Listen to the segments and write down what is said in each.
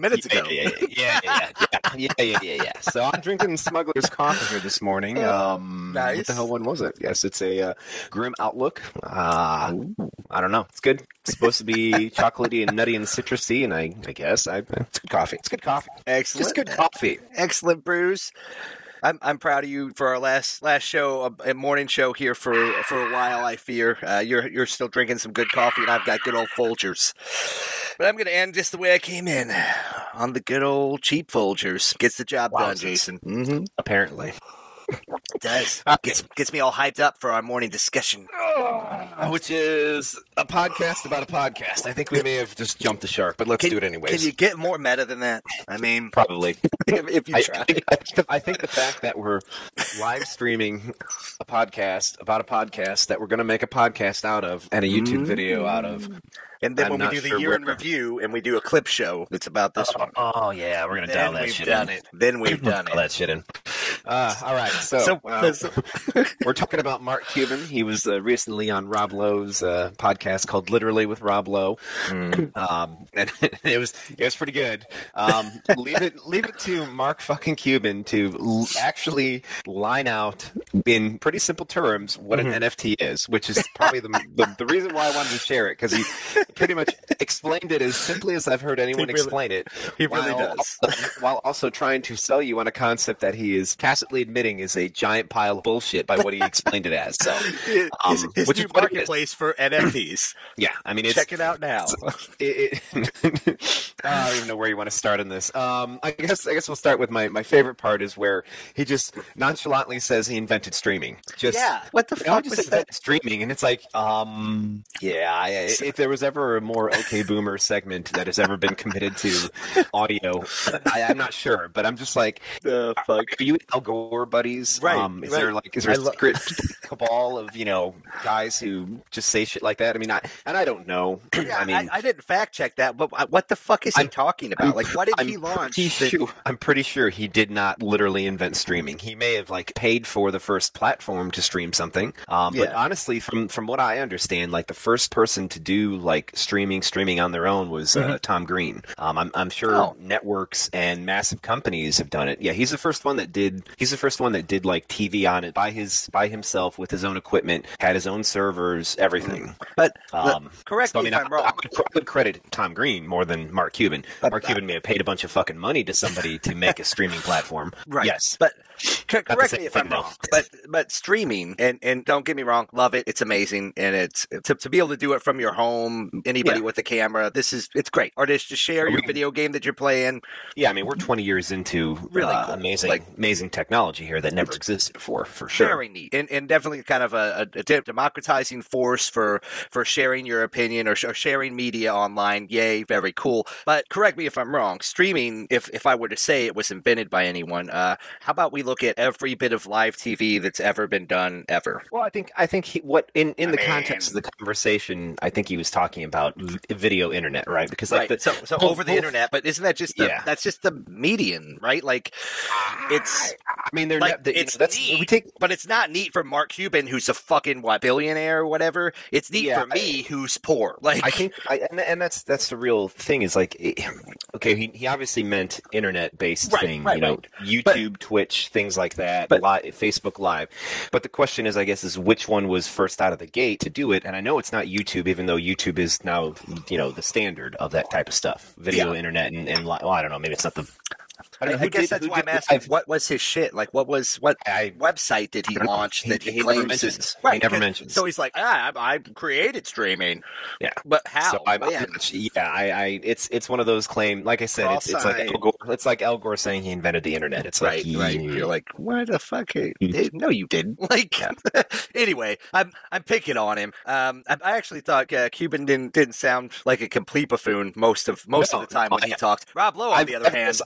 minutes ago. Yeah, yeah, yeah, yeah, yeah, yeah, So I'm drinking Smuggler's Coffee here this morning. Oh, um, nice. What the hell one was it? Yes, it's a uh, Grim Outlook. Uh, I don't know. It's good. It's supposed to be chocolatey and nutty and citrusy, and I, I guess I, it's good coffee. It's good coffee. Excellent. Just good coffee. Excellent brews. I'm I'm proud of you for our last last show, a, a morning show here for for a while. I fear uh, you're you're still drinking some good coffee, and I've got good old Folgers. But I'm going to end just the way I came in, on the good old cheap Folgers. Gets the job done, Jason. Mm-hmm. Apparently. It does. Ah. Gets gets me all hyped up for our morning discussion. Ah, which is a podcast about a podcast. I think we may have just jumped the shark, but let's Can- do it anyways. Can you get more meta than that? I mean, Probably. if, if you I, try. I think, I think the- I think the fact that we're live streaming a podcast about a podcast that we're going to make a podcast out of and a YouTube mm. video out of. And then I'm when we do the sure year in review and we do a clip show that's about this one, Oh yeah, we're going to then dial that we've shit done in. it. Then we've done it. that shit in. Uh, all right, so, So, uh, so- we're talking about Mark Cuban. He was uh, recently on Rob Lowe's uh, podcast called Literally with Rob Lowe, um, and it was it was pretty good. Um, leave it leave it to Mark fucking Cuban to l- actually line out in pretty simple terms what an NFT is, which is probably the, the the reason why I wanted to share it because he pretty much explained it as simply as I've heard anyone really- explain it. he really while does. also- while also trying to sell you on a concept that he is tacitly admitting is a giant pile of bullshit by what he explained it as. So, his, um, his which new is what it is. marketplace for NFTs. yeah, I mean, it's, Check it out now. it, it, I don't even know where you want to start on this. Um, I guess I guess we'll start with my, my favorite part is where he just nonchalantly says he invented streaming. Just yeah. What the fuck just was that? streaming, and it's like, um, yeah. I, if there was ever a more OK Boomer segment that has ever been committed to audio, I, I'm not sure, but I'm just like, The fuck? are you Al Gore buddies? Right, Um, is right. there like is there a lo- secret cabal of you know guys who just say shit like that? I mean, I and I don't know. Yeah, I I, mean, I, didn't fact check that, but I- what the fuck is he I'm- talking about? like, what did I'm he launch? Pretty that- sure, I'm pretty sure he did not literally invent streaming. He may have like paid for the first platform to stream something. Um, But honestly, from from what I understand, like the first person to do like streaming streaming on their own was uh, Tom Green. Um, I'm I'm sure Oh. networks and massive companies have done it. Yeah, he's the first one that did. He's the first one that did like TV on it by his by himself with his own equipment, had his own servers, everything. But Um, correct so, I me mean, if I, I'm wrong. I would, I would credit Tom Green more than Mark Cuban. But- Mark Cuban may have paid a bunch of fucking money to somebody to make a streaming platform. Right. Yes. But c- correct me if I'm wrong. But but streaming and and don't get me wrong, love it. It's amazing, and it's to, to be able to do it from your home, anybody Yeah. with a camera. This is it's great. Or just to share Are your we- video game that you're playing. Yeah, I mean, we're 20 years into Really uh, cool. amazing, Like- amazing technology here that never existed before, for sure. Very neat, and and definitely kind of a, a, a de- democratizing force for for sharing your opinion or, sh- or sharing media online. Yay, very cool. But correct me if I'm wrong. Streaming, if if I were to say it was invented by anyone, uh, how about we look at every bit of live TV that's ever been done ever? Well, I think I think he, what in in I the context of the conversation, I think he was talking about video internet, right? Because like right. the, so so both- over the both- internet, but isn't that just the, Yeah. that's just the median, right? Like it's I mean, they're like not, the, you it's know, that's neat, we take but it's not neat for Mark Cuban, who's a fucking what billionaire or whatever. It's neat Yeah, for me, who's poor. Like I think, I, and, and that's that's the real thing. Is like, it- okay, he, he obviously meant internet based Right, thing, right, you know, right. YouTube, Twitch, things like that, But- li- Facebook Live. But the question is, I guess, is which one was first out of the gate to do it? And I know it's not YouTube, even though YouTube is now, you know, the standard of that type of stuff, video, internet, and, and well, I don't know, maybe it's not the. I, I, I guess did- that's who why I'm did asking. live- What was his shit? Like, what was what I- website did he I don't know. launch He- that he, he never claims mentions. is He never 'cause- mentions. So he's like, ah, I, I created streaming. Yeah. but how? So I'm, When? yeah, I, I, it's it's one of those claim. Like I said, it's it's like eyed. Al Gore, it's like Al Gore saying he invented the internet. It's Right, like right. You're like, where the fuck? Are. No, you didn't. Like, anyway, I'm I'm picking on him. Um, I, I actually thought uh, Cuban didn't didn't sound like a complete buffoon most of most No, of the time when I- he talked. Rob Lowe, on I've- the other I've- hand,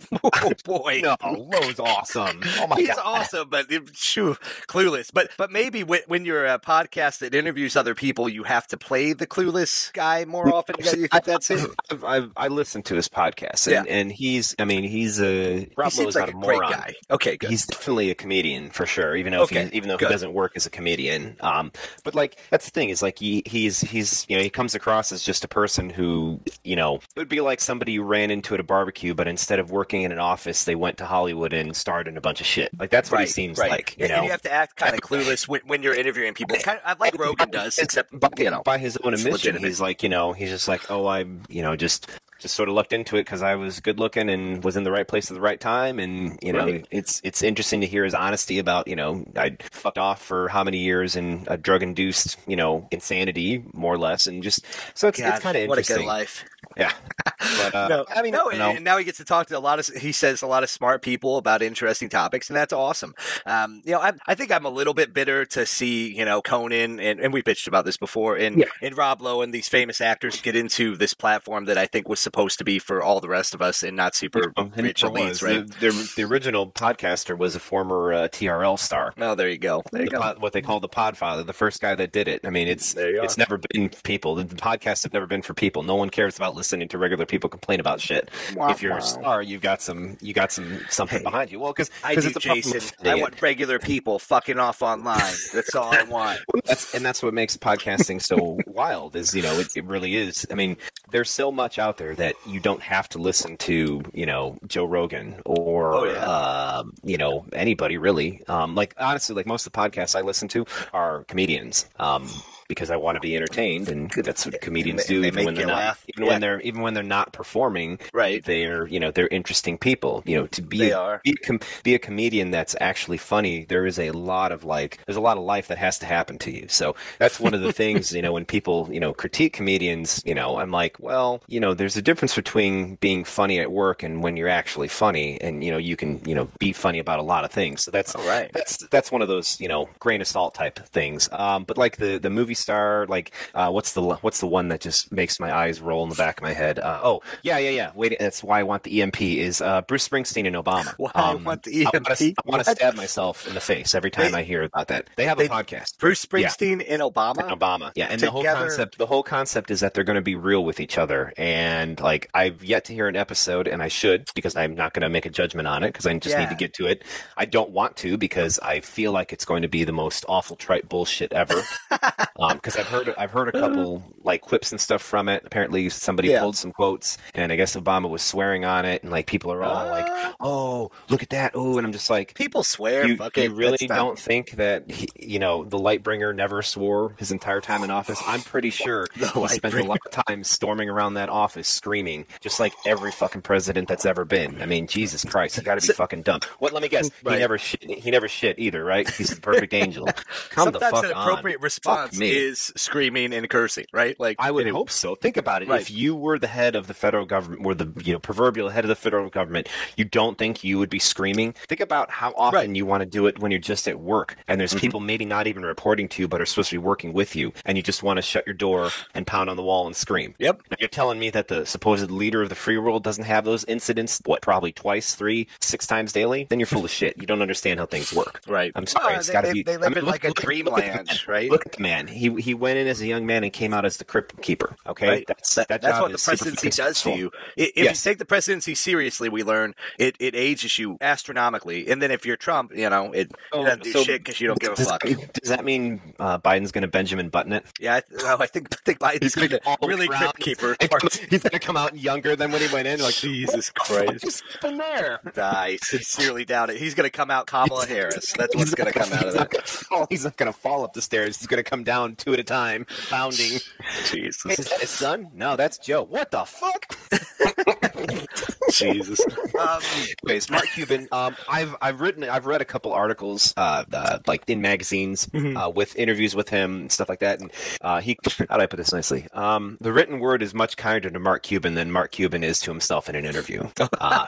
boy. No, Lowe's awesome. Oh my He's god, awesome, but phew, clueless. But but maybe when, when you're a podcast that interviews other people, you have to play the clueless guy more often. You, you think that's it? I've, I've, I listened to his podcast, and, and he's, I mean, he's a He Rob is like not a a great moron. guy. Okay, good. He's definitely a comedian for sure, even though if Okay, he, even though good. he doesn't work as a comedian. Um, but like that's the thing is like he, he's he's you know he comes across as just a person who you know it would be like somebody you ran into at a barbecue, but instead of working in an office, they went to Hollywood and starred in a bunch of shit. Like that's what he seems right. like. You and, know, and you have to act kind of clueless when, when you're interviewing people. Kind of, like Rogan does, except by, you know. by his own admission, legitimate. he's like, you know, he's just like, oh, I'm, you know, just just sort of looked into it because I was good looking and was in the right place at the right time, and you know, Right. it's it's interesting to hear his honesty about, you know, I fucked off for how many years in a drug induced, you know, insanity, more or less, and just so it's God, it's kind of what a good life. Yeah, but uh, no, I mean, no, I and now he gets to talk to a lot of. He says a lot of smart people about interesting topics, and that's awesome. Um, you know, I, I think I'm a little bit bitter to see you know Conan and, and we bitched about this before, and Yeah. and Rob Lowe and these famous actors get into this platform that I think was supposed to be for all the rest of us and not super and rich it elites, was. right? The, the, the original podcaster was a former uh, TRL star. Oh, there you go. There you the go. pod, what they call the Podfather, the first guy that did it. I mean, it's There you are. it's never been people. The podcasts have never been for people. No one cares about listening to regular people complain about shit. Wow, if you're wow. a star, you've got some you got some something Hey, behind you. Well, because I do, it's a Jason. with I want regular people fucking off online. That's all I want. That's and that's what makes podcasting so wild. Is you know it, it really is. I mean, there's so much out there that you don't have to listen to. You know, Joe Rogan or Oh, yeah. um, you know anybody really. Um, like honestly, like most of the podcasts I listen to are comedians. Um, because I want to be entertained, and that's what comedians do. they even when they're not, laugh. even Yeah. when they're even when they're not performing, Right. They're you know they're interesting people. You know, to be They a, are. be a, com- be a comedian that's actually funny. There is a lot of like there's a lot of life that has to happen to you. So that's one of the things you know when people you know critique comedians. You know, I'm like, well, you know, there's a difference between being funny at work and when you're actually funny, and you know you can you know be funny about a lot of things. So that's All right. that's that's one of those you know grain of salt type things. Um, but like the the movie star, like uh, what's the what's the one that just makes my eyes roll in the back of my head? Uh, oh yeah yeah yeah. Wait, that's why I want the EMP is uh, Bruce Springsteen and Obama. Why I want the EMP? I want to stab myself in the face every time They- I hear about that. They have they- a podcast. Bruce Springsteen and Obama. And Obama, yeah, and the whole concept, the whole concept is that they're going to be real with each other, and like I've yet to hear an episode, and I should because I'm not going to make a judgment on it because I just need to get to it. I don't want to because I feel like it's going to be the most awful trite bullshit ever. Because I've heard, I've heard a couple like quips and stuff from it. Apparently, somebody Yeah. pulled some quotes, and I guess Obama was swearing on it, and like people are all like, Ah. "Oh, look at that!" Oh, and I'm just like, People swear. you, you really don't think that he, you know the Lightbringer never swore his entire time in office? I'm pretty sure The he spent a lot of time storming around that office screaming, just like every fucking president that's ever been. I mean, Jesus Christ, you got to be fucking dumb. What? Let me guess. Right. He never shit. He never shit either, right? He's the perfect angel. Come the Sometimes fuck an on. appropriate response Fuck me. Is screaming and cursing, right? Like I would anyway. hope so. Think about it. Right. If you were the head of the federal government, or the you know proverbial head of the federal government, you don't think you would be screaming? Think about how often Right. you want to do it when you're just at work, and there's Mhm. people maybe not even reporting to you, but are supposed to be working with you, and you just want to shut your door and pound on the wall and scream. Yep. Now, you're telling me that the supposed leader of the free world doesn't have those incidents? What? Probably twice, three, six times daily? Then you're full of shit. You don't understand how things work. Right. I'm sorry. Uh, it's they, got to be. they I live mean, in look- like a look- look dreamland, right? Look at the man. He he he went in as a young man and came out as the crypt keeper. Okay, Right. that's That- that that's what the presidency does to you. I- If Yes. you take the presidency seriously, we learn it, it ages you astronomically. And then if you're Trump, you know, it, Oh, doesn't do so shit because you don't give a fuck. Does that mean uh, Biden's going to Benjamin Button it? Yeah, I, th- oh, I think I think Biden's gonna gonna really around. crypt keeper. He's going to come out younger than when he went in. Like Jesus "What Christ. just happened there? I sincerely doubt it. He's gonna come out Kamala Harris. That's what's gonna come out of that. gonna fall- He's not going to fall up the stairs. He's going to come down two at a time, bounding. Hey, Jesus, is that his son? No, that's Joe. What the fuck? Jesus. Um, Anyways, Mark Cuban. Um, I've I've written I've read a couple articles, uh, uh like in magazines, Mhm. uh, with interviews with him and stuff like that. And uh, he, how do I put this nicely? Um, the written word is much kinder to Mark Cuban than Mark Cuban is to himself in an interview. Uh,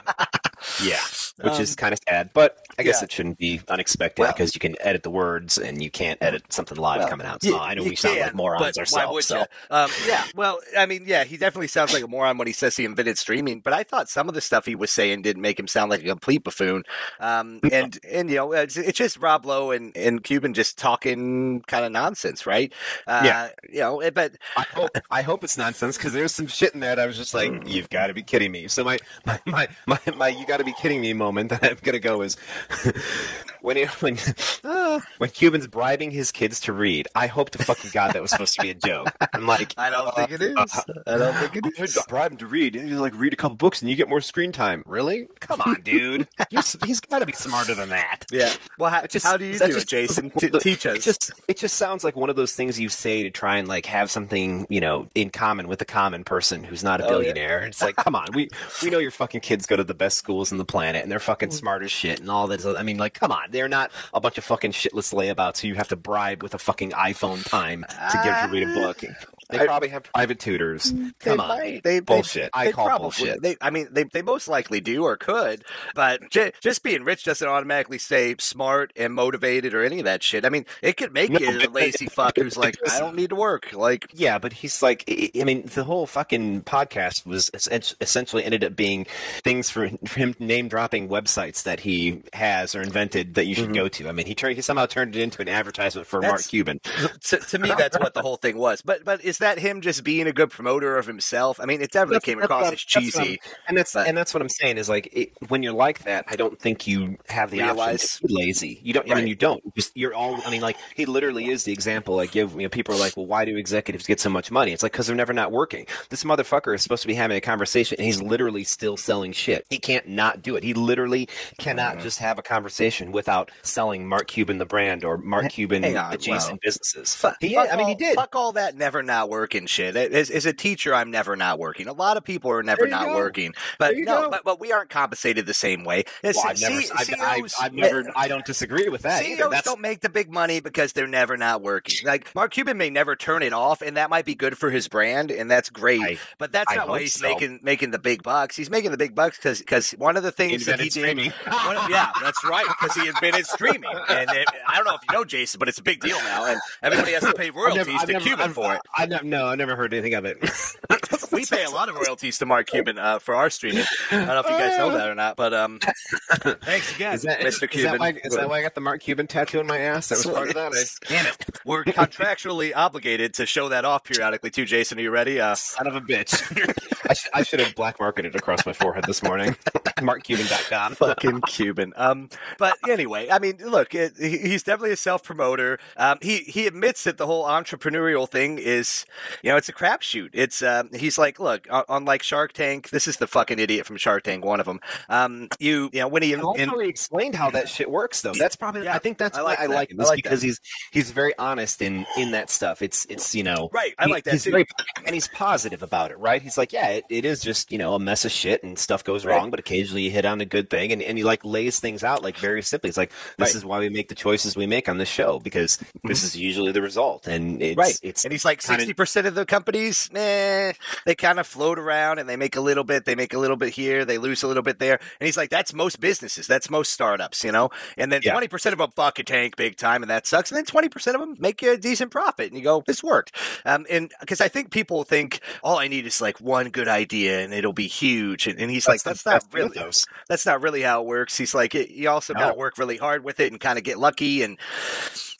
yeah, which Um, is kind of sad. But I guess yeah. it shouldn't be unexpected Well- because you can edit the words and you can't edit something live Well, coming out. you- So I know you we sound like can, morons but ourselves. Why so. Um, yeah, well, I mean, yeah, he definitely sounds like a moron when he says he invented streaming. But I thought some of the stuff he was saying didn't make him sound like a complete buffoon. Um, and and you know, it's, it's just Rob Lowe and, and Cuban just talking kind of nonsense, right? Uh, Yeah. you know, but I hope I hope it's nonsense because there's some shit in there that I was just like, Mm. you've got to be kidding me. So my my my my, my you got to be kidding me moment that I'm gonna go is when it, when uh, when Cuban's bribing his kids to read. I hope to fucking god that was supposed to be a joke. I'm like, I don't think it is. I don't think it is. bribe him to read. You like read a couple books and you get more screen time. Really? Come on, dude. You're, he's got to be smarter than that. Yeah. Well, how, just- how do you do just- it, Jason? T- teach us. It just it just sounds like one of those things you say to try and like have something you know in common with a common person who's not a Oh, yeah. billionaire. It's like, come on, we we know your fucking kids go to the best schools in the planet and they're fucking mm. smart as shit and all that. I mean, like, come on, they're not a bunch of fucking shitless layabouts who you have to bribe with a fucking iPhone time to get to read a book. Uh, They I- probably have private tutors. They Come on, might. They, they- bullshit. I call probably, bullshit. They, I mean, they, they most likely do or could, but j- just being rich doesn't automatically say smart and motivated or any of that shit. I mean, it could make No, you a lazy fuck who's like, I don't need to work. Like, Yeah, but he's like, I mean, the whole fucking podcast was essentially ended up being things for, him name dropping websites that he has or invented that you should Mhm. go to. I mean, he turned he somehow turned it into an advertisement for Mark Cuban. to, to me, that's what the whole thing was. But but is that him just being a good promoter of himself? I mean, it definitely That's- came that's across as that's cheesy. And that's But- and that's what I'm saying is like it, when you're like that, I don't think you have the Realize- option to be lazy. You don't. I mean, you don't. Just you're all. I mean, like he literally is the example. Like give you know, people are like, well, why do executives get so much money? It's like because they're never not working. This motherfucker is supposed to be having a conversation, and he's literally still selling shit. He can't not do it. He literally cannot Mhm. just have a conversation without selling Mark Cuban the brand or Mark Cuban adjacent well, businesses. Fuck, He, fuck I mean, he did. Fuck all that never not working shit. As, as a teacher, I'm never not working. A lot of people are never not go. working, but no, but, but we aren't compensated the same way. Uh, well, I've never, C- I've, I've, I've never, I don't disagree with that either. CEOs That's don't make the big money because they're never not working. Like Mark Cuban may never turn it off, and that might be good for his brand, and that's great. I- but that's I not why he's so. making making the big bucks. He's making the big bucks because because one of the things that he invented did. One of- yeah, that's right. Because he invented streaming, and it, I don't know if you know Jason, but it's a big deal now, and everybody has to pay royalties to Cuban for it. I never, no, I never heard anything of it. We pay a lot of royalties to Mark Cuban uh, for our streaming. I don't know if you guys know that or not, but um, thanks again, Is that, Mr. is that Cuban. why, is that why I got the Mark Cuban tattoo on my ass? That was part of that. I, Damn it. We're contractually obligated to show that off periodically too, Jason. Are you ready? Uh, son of a bitch. I, sh- I should have black marketed across my forehead this morning. MarkCuban.com. fucking Cuban. Um, but anyway, I mean, look, it, he- he's definitely a self promoter. Um, he he admits that the whole entrepreneurial thing is, you know, it's a crapshoot. It's um, he's like, look, on, on like Shark Tank, this is the fucking idiot from Shark Tank, one of them. Um, you you know when he in, I like in- how explained how that shit works, though. That's probably. Yeah, I think that's I why like I like him. Is like because he's he's very honest in in that stuff. It's it's you know. right, I he- like that he's too. very and he's positive about it, right? He's like, yeah, it, it is just you know a mess of shit and stuff goes Right. wrong, but occasionally you hit on a good thing, and, and he like lays things out like very simply. It's like this Right. is why we make the choices we make on this show because this is usually the result, and it's Right. it's and he's like sixty percent of the companies, eh, they kind of float around and they make a little bit, they make a little bit here, they lose a little bit there. And he's like, that's most businesses, that's most startups, you know. And then Yeah. twenty percent of them fucking tank big time, and that sucks. And then twenty percent of them make you a decent profit, and you go, this worked. Um, and because I think people think all I need is like one good idea and it'll be huge, and, and he's like, that's not really mythos. that's not really how it works. He's like, it, you also No. got to work really hard with it and kind of get lucky. And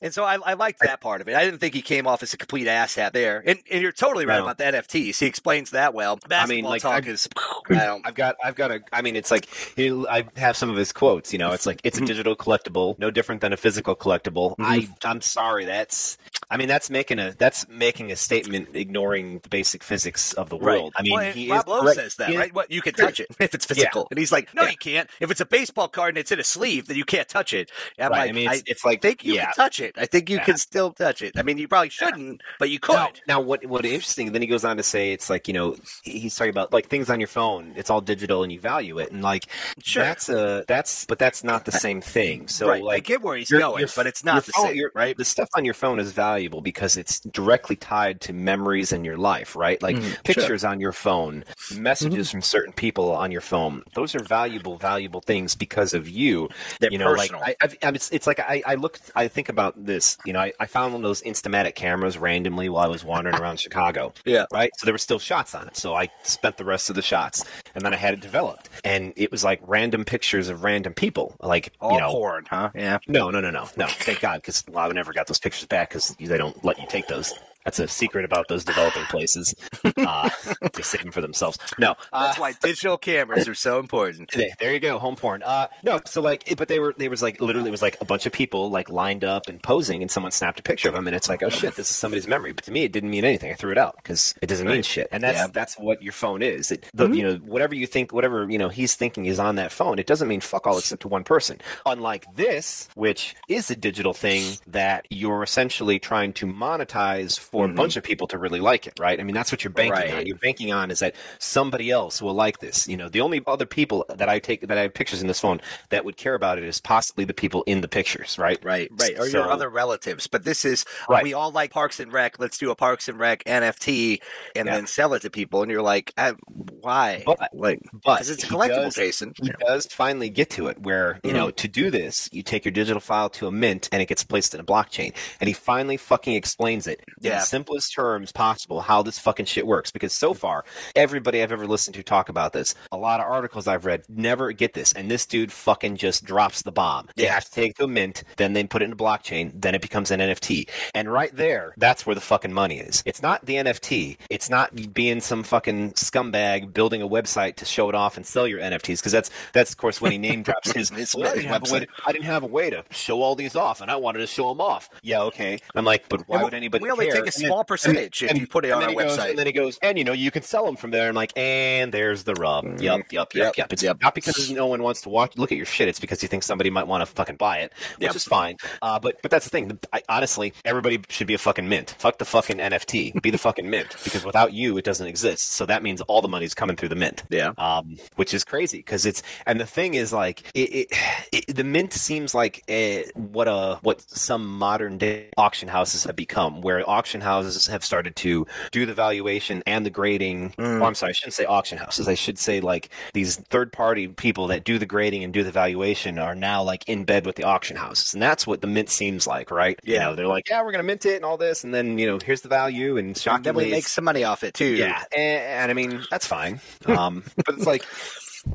and so I, I liked that part of it. I didn't think he came off as a complete asshat there. And, and you're totally right No. about the NFTs. He explains that well. Basketball like, talk I- is, I I've got, I've got a. I mean, it's like he, I have some of his quotes. You know, it's like it's a digital collectible, no different than a physical collectible. Mm-hmm. I, I'm sorry, that's. I mean, that's making a that's making a statement ignoring the basic physics of the Right. world. I mean, well, he Rob is Lowe correct. says that, right? What you can touch it if it's physical, and he's like, "No, Yeah. you can't. If it's a baseball card and it's in a sleeve, then you can't touch it." And I'm Right. like, I mean, it's, I it's like think you yeah. can touch it. I think you Yeah. can still touch it. I mean, you probably shouldn't, but you could. Now, now, what what interesting? Then he goes on to say it's like you know he's talking about like things on your phone. It's all digital and you value it, and like Sure. that's a that's but that's not the same thing. So right. I get where he's your- going, your- but it's not the phone- same, your- right? The stuff on your phone is valuable because it's directly tied to memories in your life, right? Like mm, sure. pictures on your phone messages mm-hmm. from certain people on your phone. Those are valuable, valuable things because of you. They're you know, personal. like I, I've, it's, it's like I, I look, I think about this. You know, I, I found one of those Instamatic cameras randomly while I was wandering around Chicago. Yeah. Right. So there were still shots on it. So I spent the rest of the shots, and then I had it developed, and it was like random pictures of random people. Like All you know, porn, huh? Yeah. no, no, no, no, no. Thank God, because well, I never got those pictures back because they don't let you take those. That's a secret about those developing places. Uh, they save them for themselves. No, uh, That's why digital cameras are so important. there there you go, home porn. Uh, no, so like, it, but they were, they was like, literally, it was like a bunch of people like lined up and posing, and someone snapped a picture of them, and it's like, oh shit, this is somebody's memory. But to me, it didn't mean anything. I threw it out because it doesn't mean shit, and that's Yeah. that's what your phone is. It, the, You know, whatever you think, whatever you know, he's thinking is on that phone. It doesn't mean fuck all except to one person. Unlike this, which is a digital thing that you're essentially trying to monetize for a bunch of people to really like it, right? I mean, that's what you're banking Right. on. You're banking on is that somebody else will like this. You know, the only other people that I take that I have pictures in this phone that would care about it is possibly the people in the pictures, right? Right, right, or So- your other relatives. But this is Right. we all like Parks and Rec. Let's do a Parks and Rec NFT and Yeah. then sell it to people. And you're like, uh, why? But- like, but because it's collectible, does- Jason. he does finally get to it where you Mm-hmm. know to do this you take your digital file to a mint and it gets placed in a blockchain and he finally fucking explains it Yeah. Simplest terms possible how this fucking shit works because so far everybody i've ever listened to talk about this a lot of articles i've read never get this and this dude fucking just drops the bomb. They have to take it to a mint then they put it in a blockchain then it becomes an nft and right there that's where the fucking money is. It's not the nft it's not being some fucking scumbag building a website to show it off and sell your nfts because that's that's of course when he name drops his It's "Well, I didn't, have a way to. I didn't have a way to show all these off and i wanted to show them off. Yeah okay. I'm like but why would anybody we only care? take a Small percentage if and- you put it on our he goes- website. and then he goes, and you know, you can sell them from there. I'm like, and there's the rub. Yep, yep, yep, Mm-hmm. Yep, yep. It's yep. not because no one wants to watch, look at your shit. It's because you think somebody might want to fucking buy it, which Yep. is fine. Uh, but but that's the thing. I, honestly, everybody should be a fucking mint. Fuck the fucking NFT. Be the fucking mint because without you, it doesn't exist. So that means all the money's coming through the mint yeah. um, which is crazy because it's and the thing is like it, it, it the mint seems like a, what a what some modern day auction houses have become where auction houses have started to do the valuation and the grading Mm. oh, i'm sorry i shouldn't say auction houses i should say like these third party people that do the grading and do the valuation are now like in bed with the auction houses and that's what the mint seems like right you Yeah. know they're like yeah we're gonna mint it and all this and then you know here's the value and And then we make some money off it too. yeah, and, and I mean that's fine. Um, but it's like,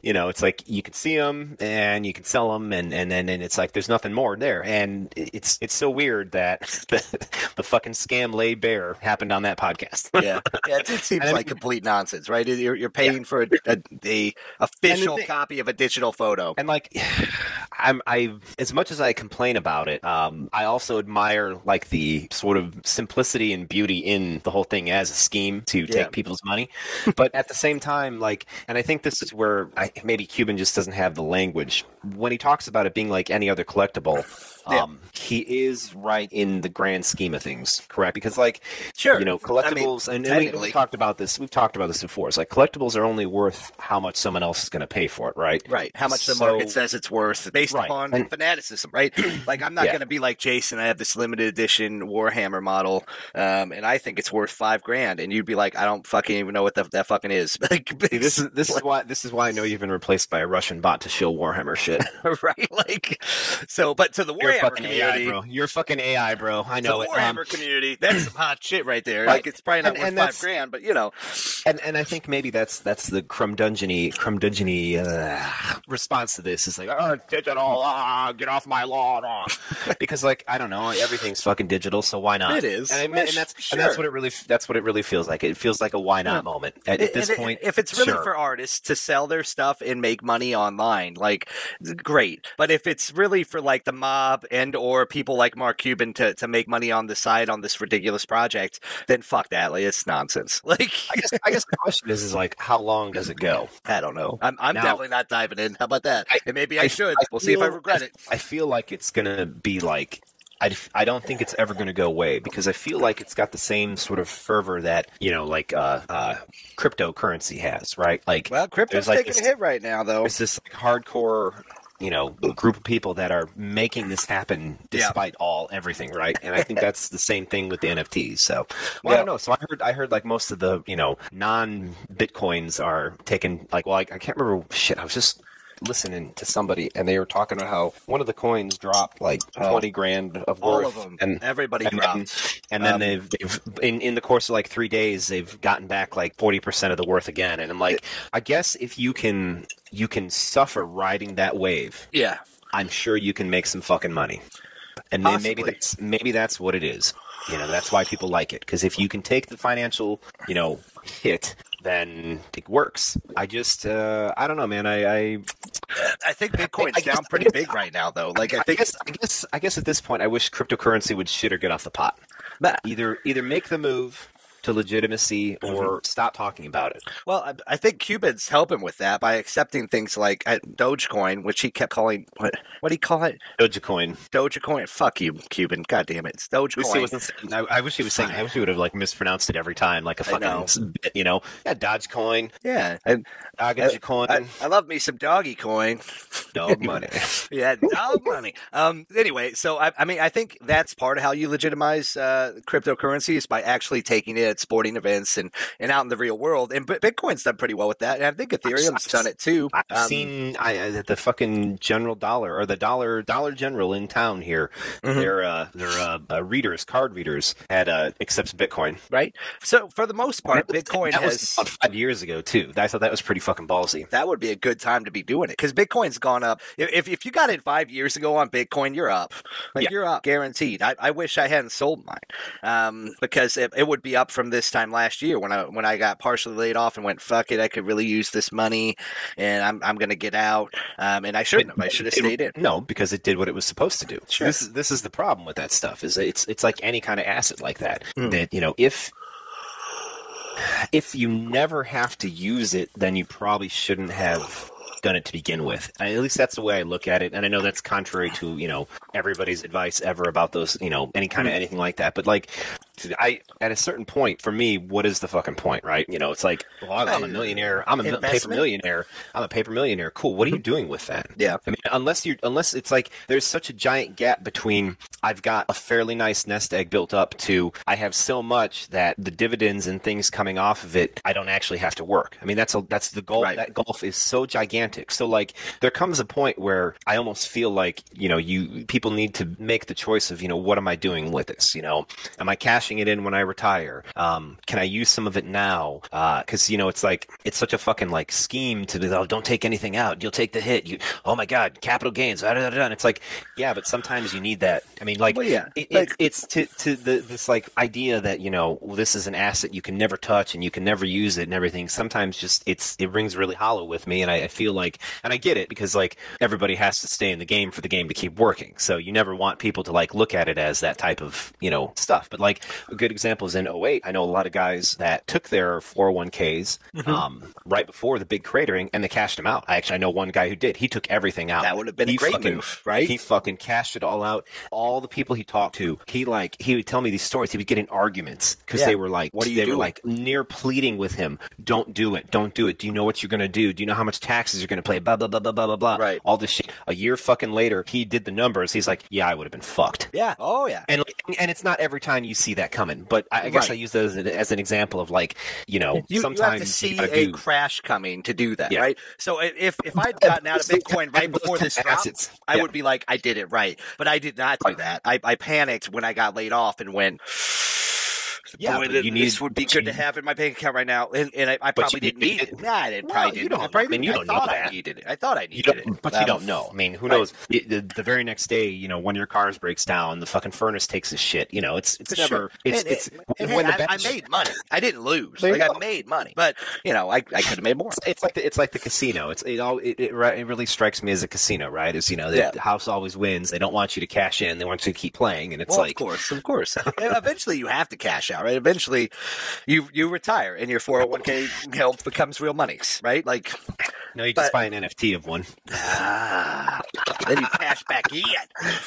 you know, it's like you can see them and you can sell them, and and then and it's like there's nothing more there, and it's it's so weird that the, the fucking scam laid bare happened on that podcast. yeah, yeah it, it seems And I like mean- complete nonsense, right? You're, you're paying for a, a, a official thing- copy of a digital photo. and like i'm i as much as i complain about it um i also admire like the sort of simplicity and beauty in the whole thing as a scheme to Yeah. take people's money but at the same time like and i think this is where I, maybe cuban just doesn't have the language. When he talks about it being like any other collectible Yeah. um he is right in the grand scheme of things correct because like Sure. you know I mean, collectibles and, and we, talked about this we've talked about this before it's like collectibles are only worth how much someone else is going to pay for it right Right. How much the market says it's worth based Right. upon And- fanaticism, right? Like I'm not Yeah. going to be like Jason. I have this limited edition Warhammer model, um, and I think it's worth five grand, and you'd be like, I don't fucking even know what the, that fucking is. Like, See, this is this is why this is why I know you've been replaced by a Russian bot to show Warhammer shit. right. Like, so, but to the Warhammer fucking community, AI, bro. You're fucking AI, bro. I know the it. Warhammer Um, community, that's some hot shit right there. Right. Like, it's probably not And- worth and five grand, but you know, and and I think maybe that's that's the crumdungeony crumdungeony uh, response to this is like, oh, digital, ah, get off my lawn, ah." because like I don't know, everything's fucking digital, so why not? It is. and, I Yeah, and that's sh- and that's what it really that's what it really feels like. It feels like a why not moment at, at this it- point. if it's really sure. for artists to sell their stuff and make money online, like great. But if it's really for like the mob and or people like Mark Cuban to, to make money on the side on this ridiculous project, then fuck that. Like it's nonsense. Like I guess I guess the question is is like how long does it go? I don't know. I'm I'm Now- definitely not diving in. How about that? I- and maybe I, I- should. I we'll see if I regret it. I feel like it's gonna be like I, I don't think it's ever gonna go away because I feel like it's got the same sort of fervor that you know like uh, uh, cryptocurrency has, right? Like Well, crypto's like taking this- a hit right now, though. there's this like hardcore you know group of people that are making this happen Yeah. despite all everything, right? And I think that's the same thing with the NFTs. So well, I don't know. So I heard I heard like most of the you know non bitcoins are taken like well I, I can't remember shit. I was just listening to somebody and they were talking about how one of the coins dropped like Oh. twenty grand of worth All of them. and Everybody and then, dropped. and then Um, they've, they've in, in the course of like three days they've gotten back like 40% of the worth again and i'm like i guess if you can you can suffer riding that wave yeah. i'm sure you can make some fucking money and then maybe that's maybe that's what it is you know that's why people like it because if you can take the financial you know hit then it works i just uh i don't know man i i I think Bitcoin's I guess- down pretty big right now, though. Like, I I think guess, I guess, I guess at this point, I wish cryptocurrency would shit or get off the pot. But Either, either make the move to legitimacy or stop talking about it. Well, I, I think Cuban's helping with that by accepting things like uh, Dogecoin, which he kept calling what? What do you call it? Dogecoin. Dogecoin. Fuck you, Cuban. God damn it, it's he Dogecoin. I, I wish he was saying. I wish he would have like mispronounced it every time, like a know. fucking bit, you know. Yeah, Dogecoin, Yeah, and Dogecoin, I, I love me some doggy coin. dog money. yeah, dog money. Um. Anyway, so I, I mean, I think that's part of how you legitimize uh, cryptocurrency is by actually taking it at sporting events and, and out in the real world. And Bitcoin's done pretty well with that, and I think Ethereum's done it too. I've Um, seen I, the fucking general dollar or the dollar dollar general in town here. Mhm. Their uh, their uh, uh, readers, card readers, had uh, accepts Bitcoin. right. So for the most part, Bitcoin that has. was about five years ago too. I thought that was pretty fucking ballsy. that would be a good time to be doing it because Bitcoin's gone up. If, if you got it five years ago on Bitcoin, you're up. Like Yeah. you're up, guaranteed. I, I wish I hadn't sold mine, um, because it, it would be up from this time last year when I when I got partially laid off and went fuck it. I could really use this money, and I'm I'm gonna get out. Um, and I shouldn't have. I should have stayed in. No, because it did what it was supposed to do. Sure. This is this is the problem with that stuff. Is it's it's like any kind of asset like that. Mm. That you know if if you never have to use it, then you probably shouldn't have done it to begin with. At least that's the way I look at it. And I know that's contrary to you know everybody's advice ever about those you know any kind of anything like that. But like I at a certain point for me, what is the fucking point, right? You know, it's like well, I'm a millionaire. I'm a mil- paper millionaire. I'm a paper millionaire. Cool. What are you mm-hmm. doing with that? Yeah. I mean, unless you're unless it's like there's such a giant gap between I've got a fairly nice nest egg built up to I have so much that the dividends and things coming off of it, I don't actually have to work. I mean, that's a that's the golf. Right. That golf is so gigantic. So like, there comes a point where I almost feel like you know you people need to make the choice of you know what am I doing with this? You know, am I cashing it in when I retire? Um, can I use some of it now? Because you know it's like it's such a fucking like scheme to be oh don't take anything out. You'll take the hit. You oh my god capital gains. Da, da, da. And it's like yeah, but sometimes you need that. I mean like Well, yeah, it, like- it's to to the this like idea that you know well, this is an asset you can never touch and you can never use it and everything. Sometimes just it's it rings really hollow with me, and I, I feel like and I get it because like everybody has to stay in the game for the game to keep working. So you never want people to like look at it as that type of you know stuff. But like a good example is in 08, I know a lot of guys that took their 401ks Mm-hmm. um, right before the big cratering and they cashed them out. I actually I know one guy who did. He took everything out. That would have been a great fucking- move, right? He fucking cashed it all out. All the people he talked to, he like he would tell me these stories. He would get in arguments because Yeah. they were like, What are you they doing? were like near pleading with him. Don't do it. Don't do it. Do you know what you're gonna do? Do you know how much taxes you're gonna pay? Blah blah blah blah blah blah blah. Right. All this shit. A year fucking later, he did the numbers. He's like, yeah, I would have been fucked. Yeah. Oh yeah. And and it's not every time you see that coming, but I, I guess Right. I use those as, an- as an example of like, you know, You, you sometimes have to see a do- crash coming to do that, Yeah. right? So if if I'd gotten out of Bitcoin right before this drop, assets. I would be like, I did it right, but I did not do that. I, I panicked when I got laid off and went. Yeah, Boy, you this need- would be good to have in my bank account right now, and, and I, I probably didn't need it. it. Nah, I didn't. No, probably didn't. I probably I mean, you don't I thought know I needed it. I thought I You needed it, but Um, you don't know. I mean, who right. knows? It, the, the very next day, you know, when your cars breaks down, the fucking furnace takes a shit. You know, it's it's never. sure. It's And- it's and when hey, the I, I made money. I didn't lose. Like I made money, but you know, I, I could have made more. It's like the, it's like the casino. It's it all it, it, it really strikes me as a casino, right? Is you know the, Yeah. the house always wins. They don't want you to cash in. They want you to keep playing, and it's well, like of course, of course. Eventually, you have to cash out, right? Eventually, you you retire, and your four hundred one k health becomes real money, right? Like, no, you just but- buy an NFT of one. ah, then you cash back in.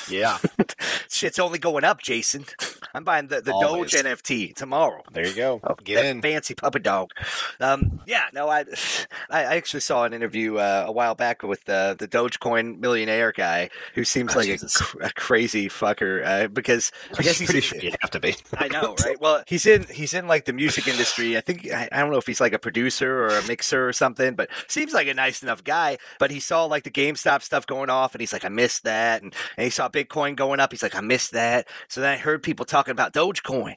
Yeah, Shit's only going up, Jason. I'm buying the, the Always. Doge NFT tomorrow. There you go. Oh, Get in. fancy puppet dog. Um, yeah, no, I, I actually saw an interview uh, a while back with uh, the Dogecoin millionaire guy who seems Oh, like a, a crazy fucker uh, because I guess he's pretty sure you have to be. I know, right? Well, he's in he's in like the music industry. I think I, I don't know if he's like a producer or a mixer or something, but seems like a nice enough guy. But he saw like the GameStop stuff going off, and he's like, I missed that, and, and he saw Bitcoin going up. He's like, I missed that. So then I heard people talking about Dogecoin.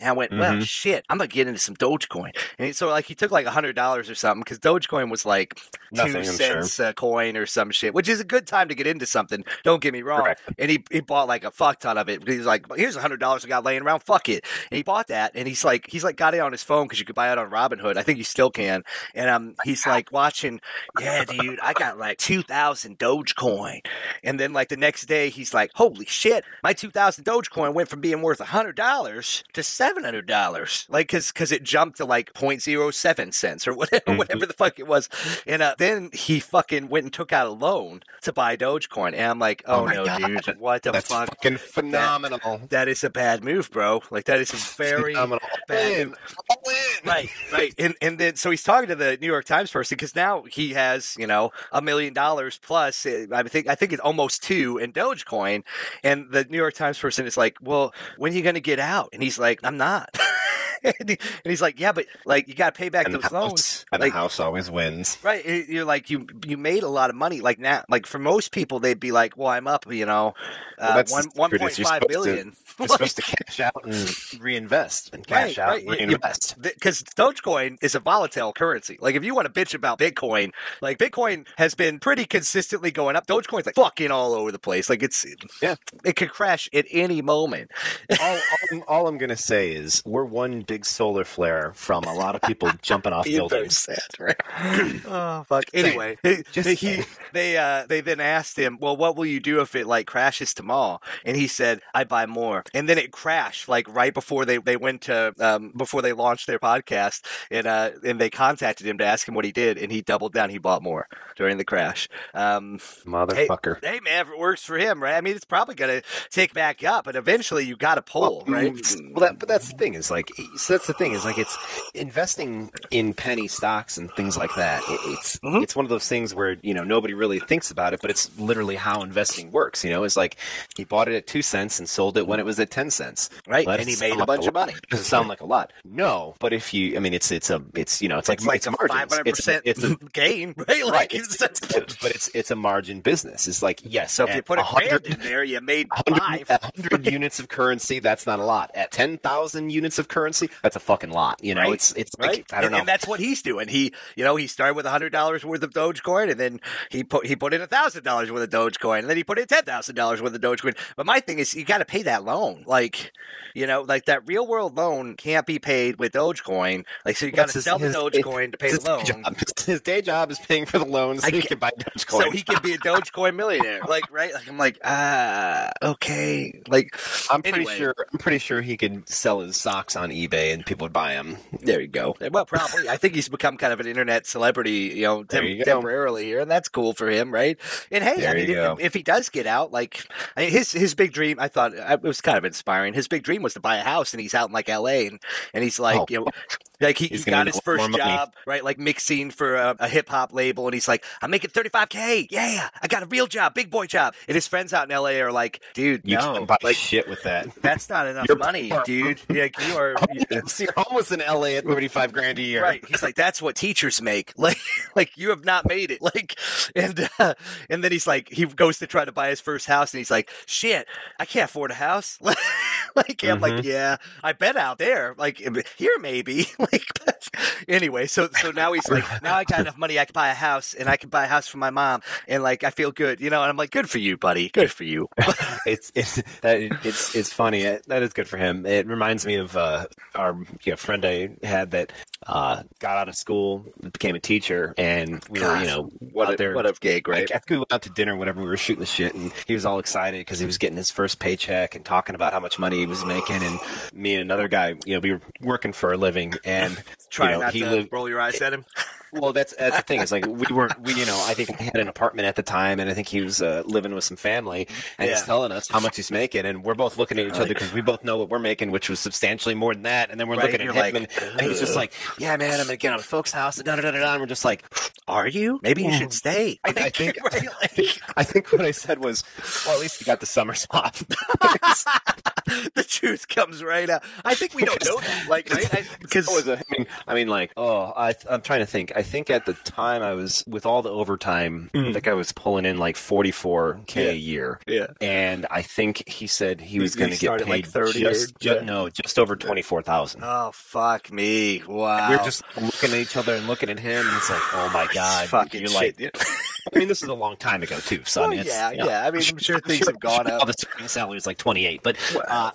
And I went, well, Mhm. shit, I'm gonna get into some Dogecoin. And so, like, he took like a hundred dollars or something because Dogecoin was like Nothing, two I'm sure. cents a coin or some shit, which is a good time to get into something. Don't get me wrong. Correct. And he, he bought like a fuck ton of it. He's like, here's a hundred dollars I got laying around. Fuck it. And he bought that. And he's like, he's like got it on his phone because you could buy it on Robinhood. I think you still can. And um, he's like watching. Yeah, dude, I got like two thousand Dogecoin. And then like the next day, he's like, holy shit, my two thousand Dogecoin went from being worth a hundred dollars to seven hundred dollars. Like, cause cause it jumped to like 0.07 cents or whatever, Mhm. whatever the fuck it was. And uh, then he fucking went and took out a loan to buy Dogecoin. And I'm like, oh, Oh no, God. dude, what the That's fuck? fucking phenomenal. That is a bad move, bro. Like that is a very phenomenal. bad move. Right, right, and and then so he's talking to the New York Times person because now he has you know a million dollars plus. uh, I think I think it's almost two in Dogecoin, and the New York Times person is like, "Well, when are you going to get out?" And he's like, "I'm not." And, he- and he's like, "Yeah, but like you got to pay back And the those house, loans." and Like, the house always wins. Right, you're like you you made a lot of money. Like now, like for most people, they'd be like, "Well, I'm up, you know, uh, one one point five supposed to- You're supposed to cash out and reinvest, and cash Right, out right. and reinvest. because Dogecoin is a volatile currency. Like if you want to bitch about Bitcoin, like Bitcoin has been pretty consistently going up. Dogecoin's like fucking all over the place. Like it's Yeah. it could crash at any moment. all, all, all I'm going to say is we're one big solar flare from a lot of people jumping off buildings. sad, right? oh fuck. Saying. Anyway, they, Just they, he, saying. they uh they then asked him, well, what will you do if it like crashes tomorrow? And he said, I buy more. And then it crashed like right before they they went to um before they launched their podcast, and uh and they contacted him to ask him what he did, and he doubled down. He bought more during the crash. Um, Motherfucker. hey man, if it works for him, right? I mean, it's probably gonna take back up, but eventually you got to pull, Well, right? mm, Well, that, but that's the thing is like, so that's the thing is like, it's investing in penny stocks and things like that. It, it's Mhm. it's one of those things where you know nobody really thinks about it, but it's literally how investing works. You know, it's like he bought it at two cents and sold it when it was at ten cents. right, Let and he made a bunch of money. Does it sound like a lot? No, but if you, I mean, it's it's a it's you know it's like It's like it's a five hundred It's percent gain, right? Like, right. it's, It's, but it's it's a margin business. It's like yes, so if you put a 100 in there, you made 100, five. 100 units of currency, that's not a lot. At 10,000 units of currency, that's a fucking lot. You know, Right, it's, it's right? like, I don't and, know. and that's what he's doing. He, you know, he started with hundred dollars worth of Dogecoin, and then he put he put in thousand dollars worth of Dogecoin, and then he put in ten thousand dollars worth of Dogecoin. But my thing is, you got to pay that loan. Like, you know, like that real world loan can't be paid with Dogecoin. Like, so you got That's to his- sell the his- Dogecoin to pay the loan. job. His day job is paying for the loans so I he get- can buy Dogecoin. So he can be a Dogecoin millionaire, like right? Like I'm like, ah, okay, like I'm pretty anyway. sure. I'm pretty sure he could sell his socks on eBay and people would buy them. There you go. Well, probably. I think he's become kind of an internet celebrity, you know, tem- you temporarily here, and that's cool for him, right? And hey, I mean, if, if he does get out, like I mean, his his big dream, I thought uh, it was kind of inspiring. His big dream was to buy a house, and he's out in like L.A. and and he's like, Oh, you know. Like he, he got his first job, right? Like mixing for a, a hip hop label, and he's like, "I'm making 35k. Yeah, I got a real job, big boy job." And his friends out in LA are like, "Dude, You no, can't buy like shit with that. that's not enough You're money, poor. dude. Like you are, So you're almost in LA at 35 grand a year. Right. He's like, that's what teachers make. Like, like you have not made it. Like, and uh, and then he's like, he goes to try to buy his first house, and he's like, shit, I can't afford a house. like, I'm like, Mm-hmm. yeah, I bet out there, like here maybe. like, anyway, so so now he's like, now I got enough money, I can buy a house, and I can buy a house for my mom, and like I feel good, you know. And I'm like, good for you, buddy. Good for you. it's it's that it's it's funny. It, that is good for him. It reminds me of uh, our you know, friend I had that uh, got out of school, became a teacher, and we were you know what out a, there. what a gig, right? Like, after we went out to dinner, whatever, we were shooting the shit, and he was all excited because he was getting his first paycheck and talking about how much money he was making. And me and another guy, you know, we were working for a living, and Try you know, not he to lived. roll your eyes at him. well, that's that's the thing. It's like we weren't we you know I think he had an apartment at the time, and I think he was uh, living with some family, and Yeah. he's telling us how much he's making, and we're both looking at each other because we both know what we're making, which was substantially more than that, and then we're Right, looking at him, like, and, and he's just like, "Yeah, man, I'm gonna get on a folks' house," and da da da, da," and we're just like, Are you? Maybe you should stay. I, I think? I think I think what I said was, well, at least you got the summers off. the truth comes right out. I think we don't know that. Like, right? Because I, was mean, I mean, like, oh, I, I'm trying to think. I think at the time I was with all the overtime, I mm. think I was pulling in like 44k Yeah. a year, yeah. and I think he said he was going to get paid like, 30 or- just, yeah. no, just over 24,000. Oh fuck me! Wow. We're just looking at each other and looking at him. And it's like, oh my god, fucking you're shit. like. I mean, this is a long time ago too, son. Well, yeah, you know, yeah. I mean, I'm sure things have gone All up. the starting salary is like 28, but uh,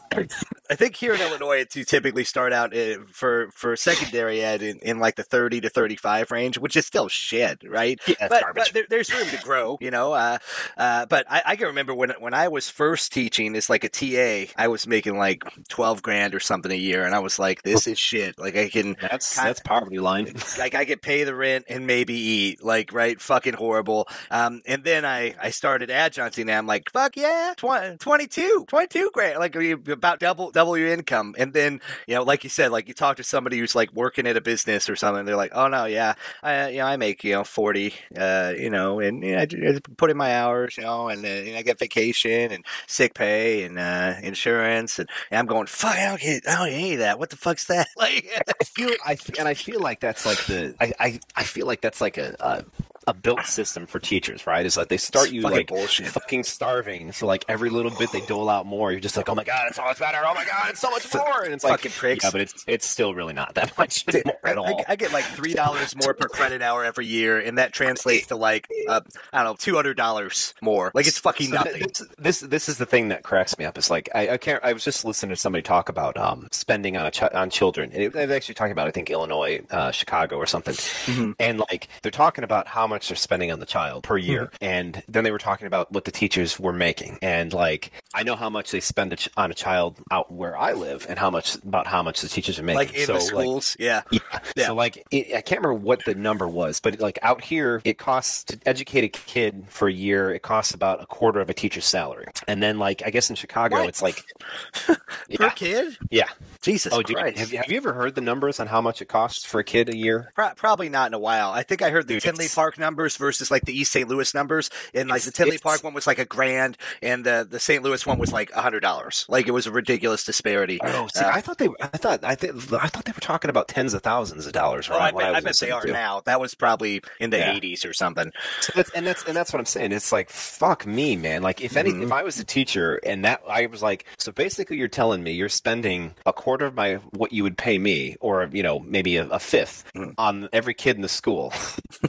I think here in Illinois, it's you typically start out uh, for for secondary ed in, in like the 30 to 35 range, which is still shit, right? yeah, but, but there, there's room to grow, you know. Uh, uh, but I, I can remember when when I was first teaching as like a TA, I was making like twelve grand or something a year, and I was like, "This is shit." Like I can, that's kind- that's poverty line. like I could pay the rent and maybe eat, like right, fucking horrible. Um, and then I I started adjuncting, and I'm like, "Fuck yeah, 20, 22, 22 grand, like about double double your income." And then you know, like you said, like you talk to somebody who's like working at a business or something, they're like, "Oh no, yeah, I you know I make you know forty, uh, you know, and you know, I, I put in my hours, you know, and, uh, and I get vacation and sick pay and uh, insurance, and, and I'm going, fuck, I don't get, I don't get any of that. What the fuck's that? Like, I feel I and I feel like that's like the I I, I feel like that's like a, a a built system for teachers, right? It's like they start It's you fucking like bullshit. fucking starving. So like every little bit they dole out more, you're just like, oh my god, it's so much better. Oh my god, it's so much more. And it's like, Fucking pricks. yeah, but it's it's still really not that much Dude, more I, at all. I- I get like three dollars more per credit hour every year, and that translates to like uh, I don't know two hundred dollars more. Like it's fucking So nothing. This, this this is the thing that cracks me up. It's like I, I can't. I was just listening to somebody talk about um, spending on a ch- on children, and it, they were actually talking about I think Illinois, uh, Chicago, or something. Mm-hmm. And like they're talking about how much they're spending on the child per year, Mm-hmm. and then they were talking about what the teachers were making, and like I know how much they spend a ch- on a child out where I live, and how much about how much the teachers are making. Like in so the like schools, yeah. yeah. Yeah. So like, it, I can't remember what the number was, but like out here, it costs to educate a kid for a year. It costs about a quarter of a teacher's salary, and then like I guess in Chicago, What? it's like, Per yeah, kid, yeah. Jesus Oh, dude, have you, have you ever heard the numbers on how much it costs for a kid a year? Pro- probably not in a while. I think I heard the Dude, Tinley Park numbers versus like the East St. Louis numbers, and like the Tinley Park one was like a grand, and the the St. Louis one was like a hundred dollars. Like it was a ridiculous disparity. Oh, see, Uh, I thought they, I thought, I, th- I thought they were talking about tens of thousands of dollars. Oh, right, I bet, I was bet they are to. now. That was probably in the Yeah. 80s or something. So that's, and that's and that's what I'm saying. It's like fuck me, man. Like if any, Mm-hmm. if I was a teacher and that I was like, so basically, you're telling me you're spending a quarter of my what you would pay me, or you know maybe a, a fifth Mm. on every kid in the school.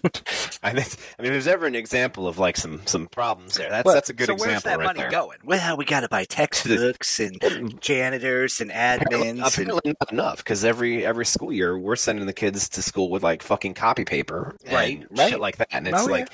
I I mean, if there's ever an example of like some some problems there. That's Well, that's a good so example where's that right money there. going? Well, we got to buy textbooks and janitors and admins. and, Apparently not enough because every every school year we're sending the kids to school with like fucking copy paper, and Right, right. Shit like that, and it's Oh, yeah. like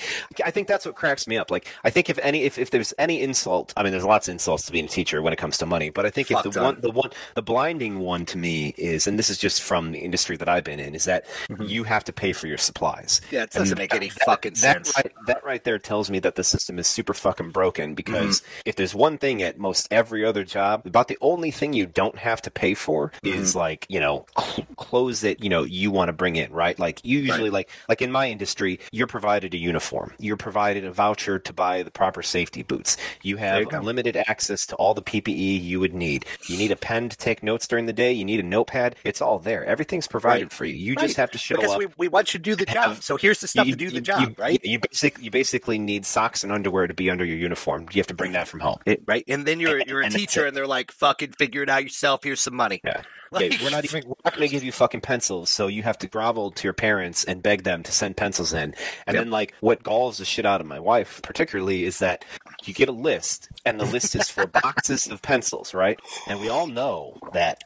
I think that's what cracks me up. Like I think if any if, if there's any insult, I mean, there's lots of insults to being a teacher when it comes to money, but I think if the one the one the blinding one to me is, and this is just from the industry that I've been in, is that mm-hmm. you have to pay for your supplies. yeah, it doesn't And make any fucking that sense. Right, that right there tells me that the system is super fucking broken because Mm-hmm. if there's one thing at most every other job, about the only thing you don't have to pay for Mm-hmm. is like, you know, cl- clothes that, you know, you want to bring in, right? Like you usually like like in my industry, you're provided a uniform. You're provided a voucher to buy the proper safety boots. You have you limited access to all the PPE you would need. You need a pen to take notes during the day, you need a notepad. It's all there. Everything's provided Right. for you. You Right. just have to show because up. we, we want you to do the job. So here's the stuff You- to do the job, you- right? You, you basic, you basically need socks and underwear to be under your uniform. You have to bring that from home. It- right? And then you're you're a And teacher, and they're like, "Fucking figure it out yourself. Here's some money." Yeah. Like- Okay, we're not even we're not going to give you fucking pencils, so you have to grovel to your parents and beg them to send pencils in. And Yep. then like what galls the shit out of my wife particularly is that you get a list and the list is for boxes of pencils, right? And we all know that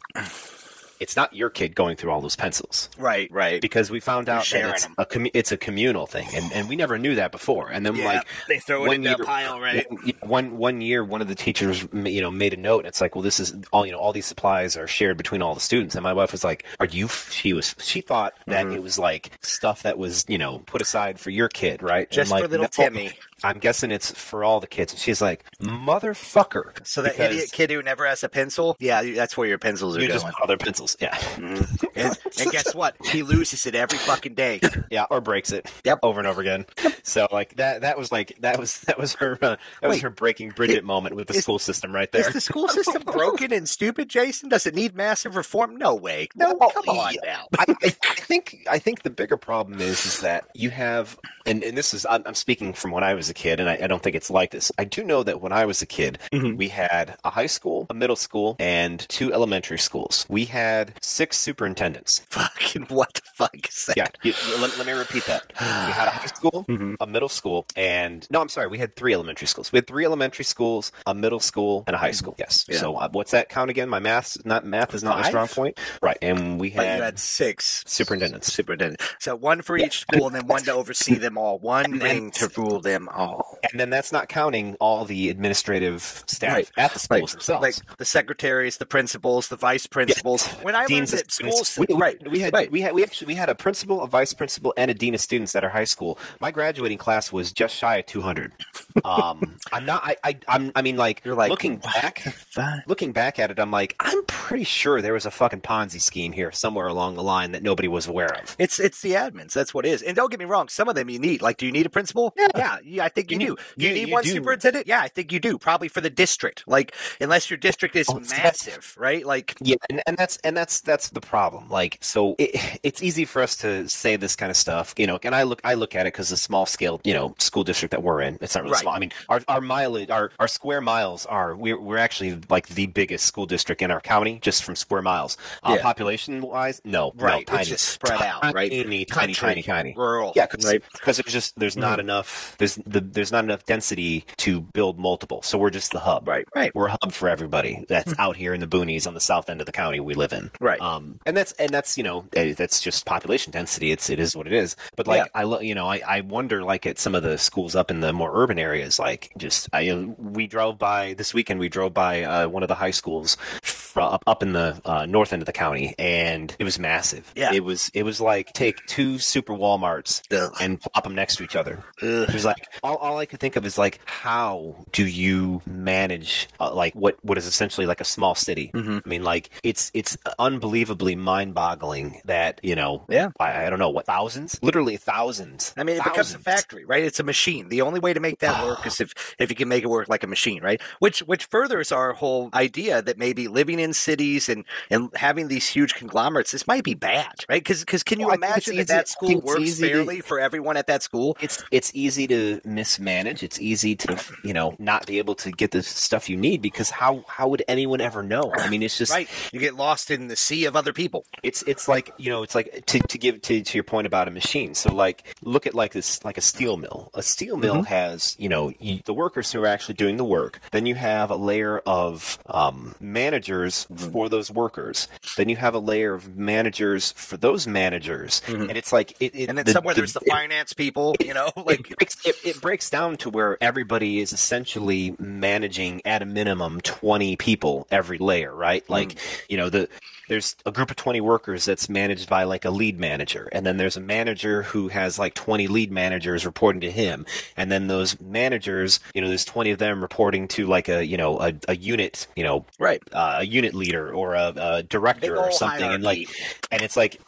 it's not your kid going through all those pencils Right, right. because we found out that it's them. a commu- it's a communal thing, and, and we never knew that before. And then Yeah, like they throw it into a pile, right? one one year, one of the teachers you know made a note. And it's like, well, this is all you know. All these supplies are shared between all the students. And my wife was like, "Are you?" f-" She was she thought that Mm-hmm. it was like stuff that was you know put aside for your kid, right? And Just like, for little no, Timmy. I'm guessing it's for all the kids. And she's like, motherfucker. So that Because idiot kid who never has a pencil, yeah, that's where your pencils are You going. other pencils, yeah, and, and guess what? He loses it every fucking day. yeah, or breaks it, Yep. over and over again. So like that, that was like that was that was her uh, that was her breaking Bridget moment with the Is- school system right Is there. the school system broken and stupid, Jason? Does it need massive reform? No way. No, Well, come on yeah. now. I, I I think I think the bigger problem is is that you have, and, and this is I'm, I'm speaking from when I was a kid, and I, I don't think it's like this. I do know that when I was a kid, Mhm. we had a high school, a middle school, and two elementary schools. We had six superintendents. Fucking what the fuck is that? Yeah, you- let, let me repeat that. We had a high school, Mhm. a middle school, and no, I'm sorry, we had three elementary schools. We had three elementary schools, a middle school, and a high school. Yes. Yeah. So uh, what's that count again? My math not math is not my strong point. Right, and we But had, you had six superintendents. superintendent. So one for each school, and then one to oversee them all. One And to rule them all. And then that's not counting all the administrative staff Right. at the schools Like, themselves. like the secretaries, the principals, the vice principals. When I Deans learned at schools, We, we- right? we had right. we had we actually we had a principal, a vice principal, and a dean of students at our high school. My graduating class was just shy of 200. Um, I'm not. I, I I'm. I mean, like, You're like, looking back. Looking back at it, I'm like, I'm pretty sure there was a fucking Ponzi scheme here somewhere along the line that nobody was aware of. It's it's the admins. That's what it is. And don't get me wrong. Some of them you need. Like, do you need a principal? Yeah. yeah, I think you, You do. Do you, you- need you one do. superintendent? Yeah, I think you do. Probably for the district. Like, unless your district is Oh, massive, right? Like, Yeah, and, and that's and that's that's the problem. Like, so it, it's easy for us to say this kind of stuff, you know. And I look I look at it because the small scale, you know, school district that we're in, it's not really Right. small. I mean, our our mileage, our our square miles are we're we're actually like the biggest school district in our county just from square miles. Uh, Yeah. Population wise, no, right? no, tiny, it's just spread out, right? Tiny, tiny, Country, tiny, tiny. rural. Yeah, because right. there's just there's not enough there's the, there's not enough density to build multiple. So we're just the hub. Right, right. We're a hub for everybody that's out here in the boonies on the south end of the county we live in. Right. Um, and that's and that's you know eh, that's just population density. It's it is what it is. But like Yeah. I lo- you know I, I wonder like at some of the schools up in the more urban areas like just I you know, we drove by this weekend we drove by uh, one of the high schools fr- up up in the uh, north end of the county and it was massive. Yeah. It was it was like take two super WalMarts Ugh. and plop them next to each other. Ugh. It was like all, all I could think of is like how do you manage uh, like what what is essentially like a small city? Mhm. I mean, like it's it's unbelievably mind-boggling that you know. Yeah. I, I don't know what thousands, literally thousands. I mean, it becomes a factory, right? It's a machine. The only way to make that work is if if you can make it work like a machine, right? Which which furthers our whole idea that maybe living in cities and and having these huge conglomerates, this might be bad, right? Because because can you Well, I think it's imagine that easy- that school works easy to- fairly for everyone at that school? It's it's easy to mismanage. It's easy to you know not be able to get the stuff you need because how how would anyone ever know? I mean, it's just Right, you get lost in the sea of other people. it's it's like you know it's like to, to give to, to your point about a machine so like look at like this like a steel mill a steel mill Mm-hmm. has you know the workers who are actually doing the work then you have a layer of um, managers Mm-hmm. for those workers then you have a layer of managers for those managers and it's like it, it Mm-hmm. And then the- somewhere there's the it- finance people, you know, like it breaks, it, breaks down to where everybody is essentially managing at a minimum 20 people every layer right like you know the there's a group of 20 workers that's managed by like a lead manager and then there's a manager who has like 20 lead managers reporting to him and then those managers you know there's 20 of them reporting to like a you know a, a unit you know right. uh, a unit leader or a, a director or something, and like, and it's like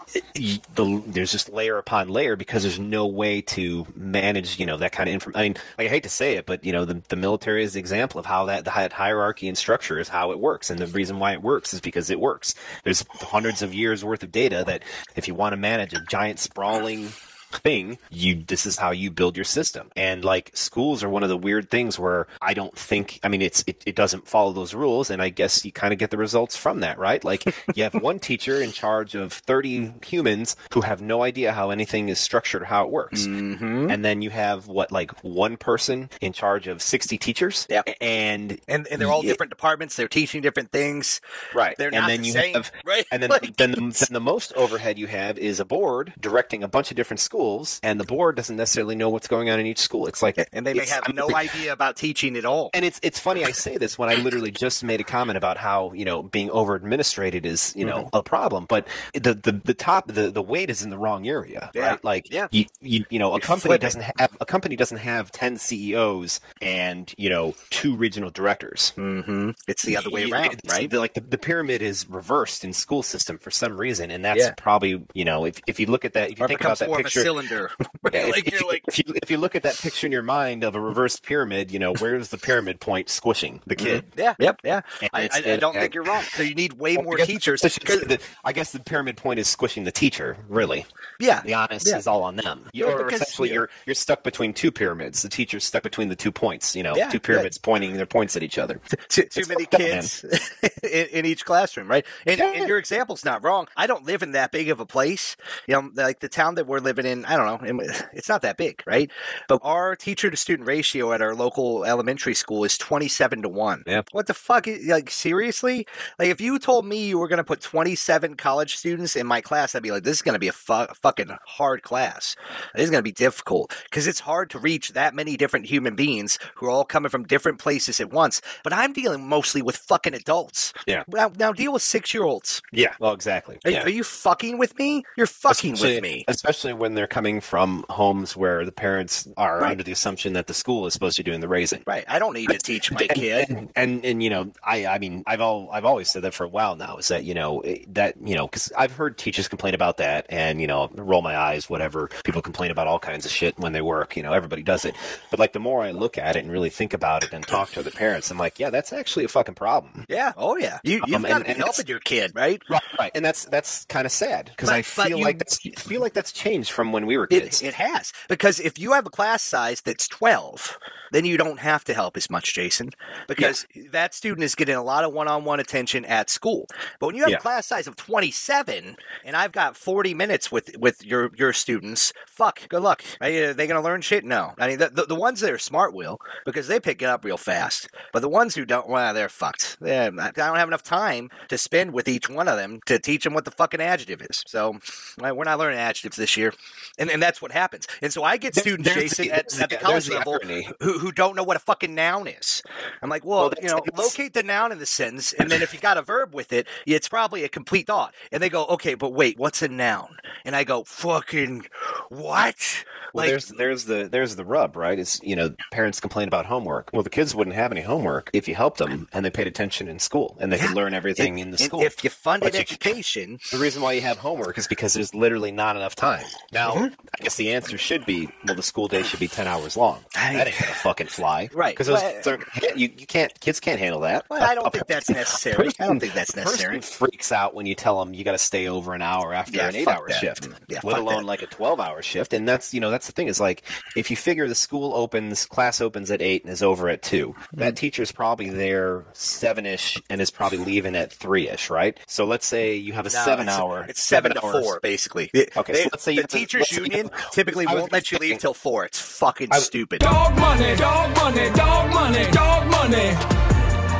the there's just layer upon layer because there's no way to manage, you know, that kind of information. I mean, like, I hate to say it, but you know, the, the military is the example of how that the hierarchy and structure is how it works, and the reason why it works is because it works. There's hundreds of years worth of data that if you want to manage a giant sprawling thing. You this is how you build your system. And like schools are one of the weird things where I don't think I mean it's it, it doesn't follow those rules and I guess you kind of get the results from that, right? Like you have one teacher in charge of 30 humans who have no idea how anything is structured or how it works. Mm-hmm. And then you have what like one person in charge of 60 teachers. Yep. And And and they're all Yeah. different departments. They're teaching different things. right. They're and not then the you same, have right? and then, Like, then, the, then the most overhead you have is a board directing a bunch of different schools, and the board doesn't necessarily know what's going on in each school. It's like, and they may have no idea about teaching at all. And it's it's funny I say this when I literally just made a comment about how you know being over administrated is you know Mm-hmm. a problem, but the, the the top the the weight is in the wrong area, Yeah. right? Like Yeah. you, you you know a You're company flipping. doesn't have a company doesn't have ten CEOs and you know two regional directors. Mm-hmm. It's the other way around, it's- right? the- like the, the pyramid is reversed in school system for some reason, and that's Yeah. probably you know if if you look at that if you Or think about that picture. Cylinder. Yeah, if, like if you're like, if you if you look at that picture in your mind of a reversed pyramid, you know where's the pyramid point squishing the mm-hmm. kid? yeah, yep, yeah. I, I, I don't and- think you're wrong. So you need way Well, more I guess- teachers. I should say 'cause- that- I guess the pyramid point is squishing the teacher. Really, yeah, the honest Yeah. is all on them. Yeah, or because- essentially, yeah. you're you're stuck between two pyramids. The teacher's stuck between the two points. You know, two pyramids pointing their points at each other. too, too many kids in, in each classroom, right? And, and your example's not wrong. I don't live in that big of a place. You know, like the town that we're living in, I don't know, it's not that big, right? But our teacher to student ratio at our local elementary school is 27 to 1. Yeah. What the fuck? Like, seriously? Like, if you told me you were going to put 27 college students in my class, I'd be like, this is going to be a fu- fucking hard class. This is going to be difficult because it's hard to reach that many different human beings who are all coming from different places at once. But I'm dealing mostly with fucking adults. Yeah. Now, now deal with six year olds. Yeah, well, exactly. Are, yeah. are you fucking with me? You're fucking especially, with me. especially when they're coming from homes where the parents are Right. under the assumption that the school is supposed to be doing the raising. Right. I don't need to teach my kid. And, and and you know, I I mean, I've all I've always said that for a while now is that you know that you know because I've heard teachers complain about that and you know roll my eyes whatever people complain about all kinds of shit when they work you know everybody does it but like the more I look at it and really think about it and talk to the parents I'm like yeah that's actually a fucking problem Yeah. Oh, yeah. You, you've Um, got to be helping your kid, right? right right and that's that's kind of sad because I feel you- like that's I feel like that's changed from when we were kids It, it has. Because if you have a class size that's 12, then you don't have to help as much, Jason, because that student is getting a lot of one on one attention at school. But when you have Yeah. a class size of 27 and I've got 40 minutes with, with your, your students, fuck, good luck. Are, they going to learn shit? No. I mean, the, the, the ones that are smart will, because they pick it up real fast. But the ones who don't, well, they're fucked. Yeah, I don't have enough time to spend with each one of them to teach them what the fucking adjective is. So we're not learning adjectives this year. And, and that's what happens. And so I get students, there's Jason, the- at, at the college the level who, who don't know what a fucking noun is. I'm like, well, Well, you know, locate the noun in the sentence, and then if you got a verb with it, it's probably a complete thought. And they go, okay, but wait, what's a noun? And I go, fucking what? Well, there's there's the there's the rub, right? Is you know parents complain about homework. Well, the kids wouldn't have any homework if you helped them and they paid attention in school and they could learn everything in the school. if you funded But you- education, the reason why you have homework is because there's literally not enough time. Now, Mm-hmm. I guess the answer should be, well, the school day should be ten hours long. I- that ain't gonna fucking fly, Right. Because Well, you, you can't kids can't handle that. well, I don't a think that's person- necessary. I don't think that's person necessary. freaks out when you tell them you got to stay over an hour after Yeah, an eight-hour shift, Yeah, let alone that. like a twelve-hour shift. And that's you know that's the thing is like if you figure the school opens, class opens at eight and is over at two, that teacher's probably there seven-ish and is probably leaving at three-ish, right? So let's say you have a No, seven-hour, It's, it's seven, to hours. four, basically. Okay, They- so let's say you the have a- teachers' let's say you union typically I was won't let you leave thinking- till four. It's fucking I- stupid. Dog money, dog money, dog money, dog money.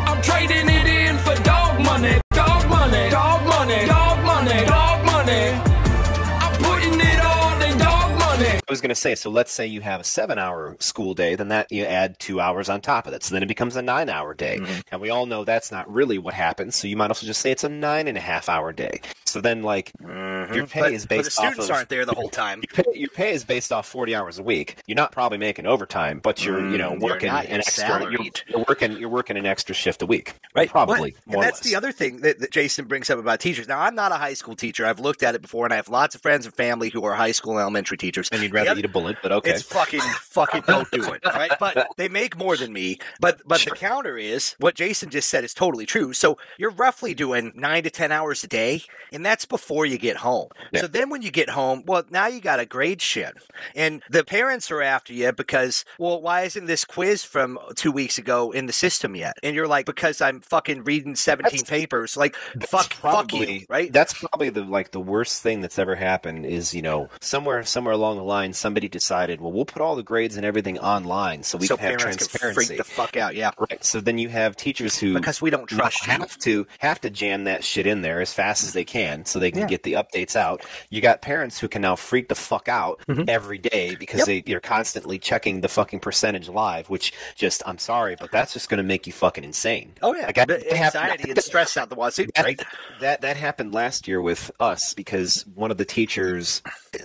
I'm trading it in for dog money, dog money, dog money, dog money, dog money. I'm putting it all in dog money. I was going to say, so let's say you have a seven-hour school day, then that you add two hours on top of that, so then it becomes a nine-hour day, Mm-hmm. and we all know that's not really what happens. So you might also just say it's a nine and a half hour day. So then, like, your pay Mm-hmm. But, is but based the students off of aren't there the whole time. your pay, your pay is based off 40 hours a week. You're not probably making overtime, but you're, you know, Mm, you're working an extra you're, you're working you're working an extra shift a week. Right. Probably. But- more and or that's less. the other thing that, that Jason brings up about teachers. Now, I'm not a high school teacher. I've looked at it before, and I have lots of friends and family who are high school and elementary teachers. and you'd rather other- eat a bullet, but okay. It's fucking fucking don't do it, right? But they make more than me. But but the counter is what Jason just said is totally true. So you're roughly doing nine to ten hours a day, and and that's before you get home. Yeah. So then when you get home, well, now you got to grade shit, and the parents are after you because, well, why isn't this quiz from two weeks ago in the system yet? And you're like, because I'm fucking reading 17 That's- papers. Like, fuck, fuck you, right? That's probably the like the worst thing that's ever happened is you know somewhere somewhere along the line somebody decided well we'll put all the grades and everything online so we so can have parents can transparency. freak the fuck out, yeah, Right. So then you have teachers who because we don't trust you. to have to jam that shit in there as fast as they can so they can Yeah. get the updates out. You got parents who can now freak the fuck out Mhm. every day because Yep. they, they're constantly checking the fucking percentage live, which just I'm sorry, but that's just gonna make you fucking insane. Oh yeah, Like, I- but it happened- anxiety and stress out the wazoo, That- right? That that happened last year with us because one of the teachers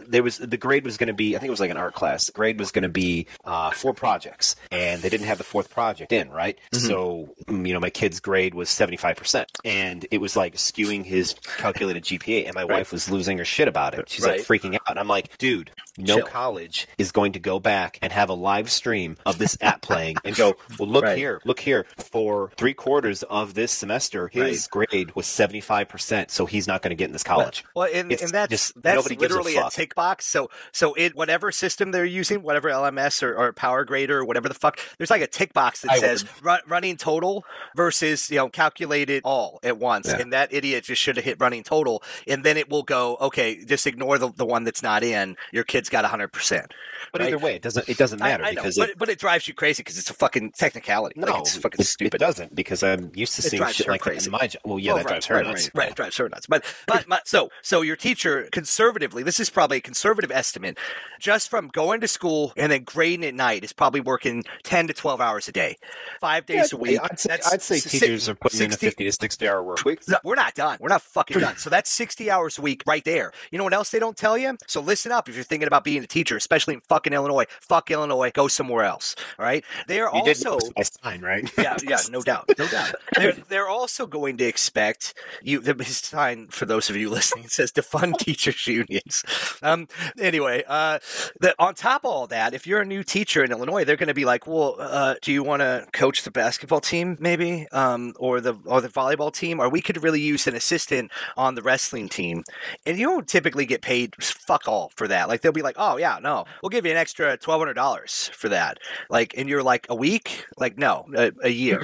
there was the grade was going to be I think it was like an art class. The grade was going to be uh, four projects, and they didn't have the fourth project in right. Mhm. So you know my kid's grade was seventy five percent, and it was like skewing his calculated GPA, and my Right. wife was losing her shit about it. She's Right. like freaking out. And I'm like, dude, no Chill. college is going to go back and have a live stream of this app playing and go, well, look Right. here, look here. For three quarters of this semester, his grade was 75%, so he's not going to get in this college. Well, and, and that's just- that's gives a literally a, tick box. So so it whatever system they're using, whatever LMS or, or Power Grader or whatever the fuck, there's like a tick box that I says run, running total versus you know calculated all at once, Yeah. and that idiot just should have hit running total, and then it will go okay, just ignore the, the one that's not in. Your kid's got hundred percent. But right. either way, it doesn't it doesn't matter I, I because but, it, but it drives you crazy because it's a fucking technicality. no, like, it's fucking it, stupid. it doesn't because I'm used to seeing shit like that crazy. in my job. Well, yeah, Oh, that right, drives her right, nuts. Right, right, it drives her nuts. But but my, so so your teacher conservatively, this is probably a conservative estimate, just from going to school and then grading at night is probably working ten to twelve hours a day, five days a week. I'd say, I'd say teachers are putting in a 50 to 60 hour work week. No, we're not done. We're not fucking done. So that's 60 hours a week right there. You know what else they don't tell you? So listen up if you're thinking about being a teacher, especially in fucking Illinois. Fuck Illinois. Go somewhere else. All right. They are You also my sign, right? yeah, yeah, no doubt, no doubt. They're, they're also going to expect you. The his sign for those of you listening says to fund teachers unions. Um, anyway, uh, on top of all that, if you're a new teacher in Illinois, they're going to be like, "Well, uh, do you want to coach the basketball team, maybe, um, or the or the volleyball team, or we could really use an assistant on the wrestling team?" And you don't typically get paid fuck all for that. Like they'll be like, "Oh yeah, no, we'll give you an extra twelve hundred dollars for that." Like, and you're like, "A week?" Like, no, a, a year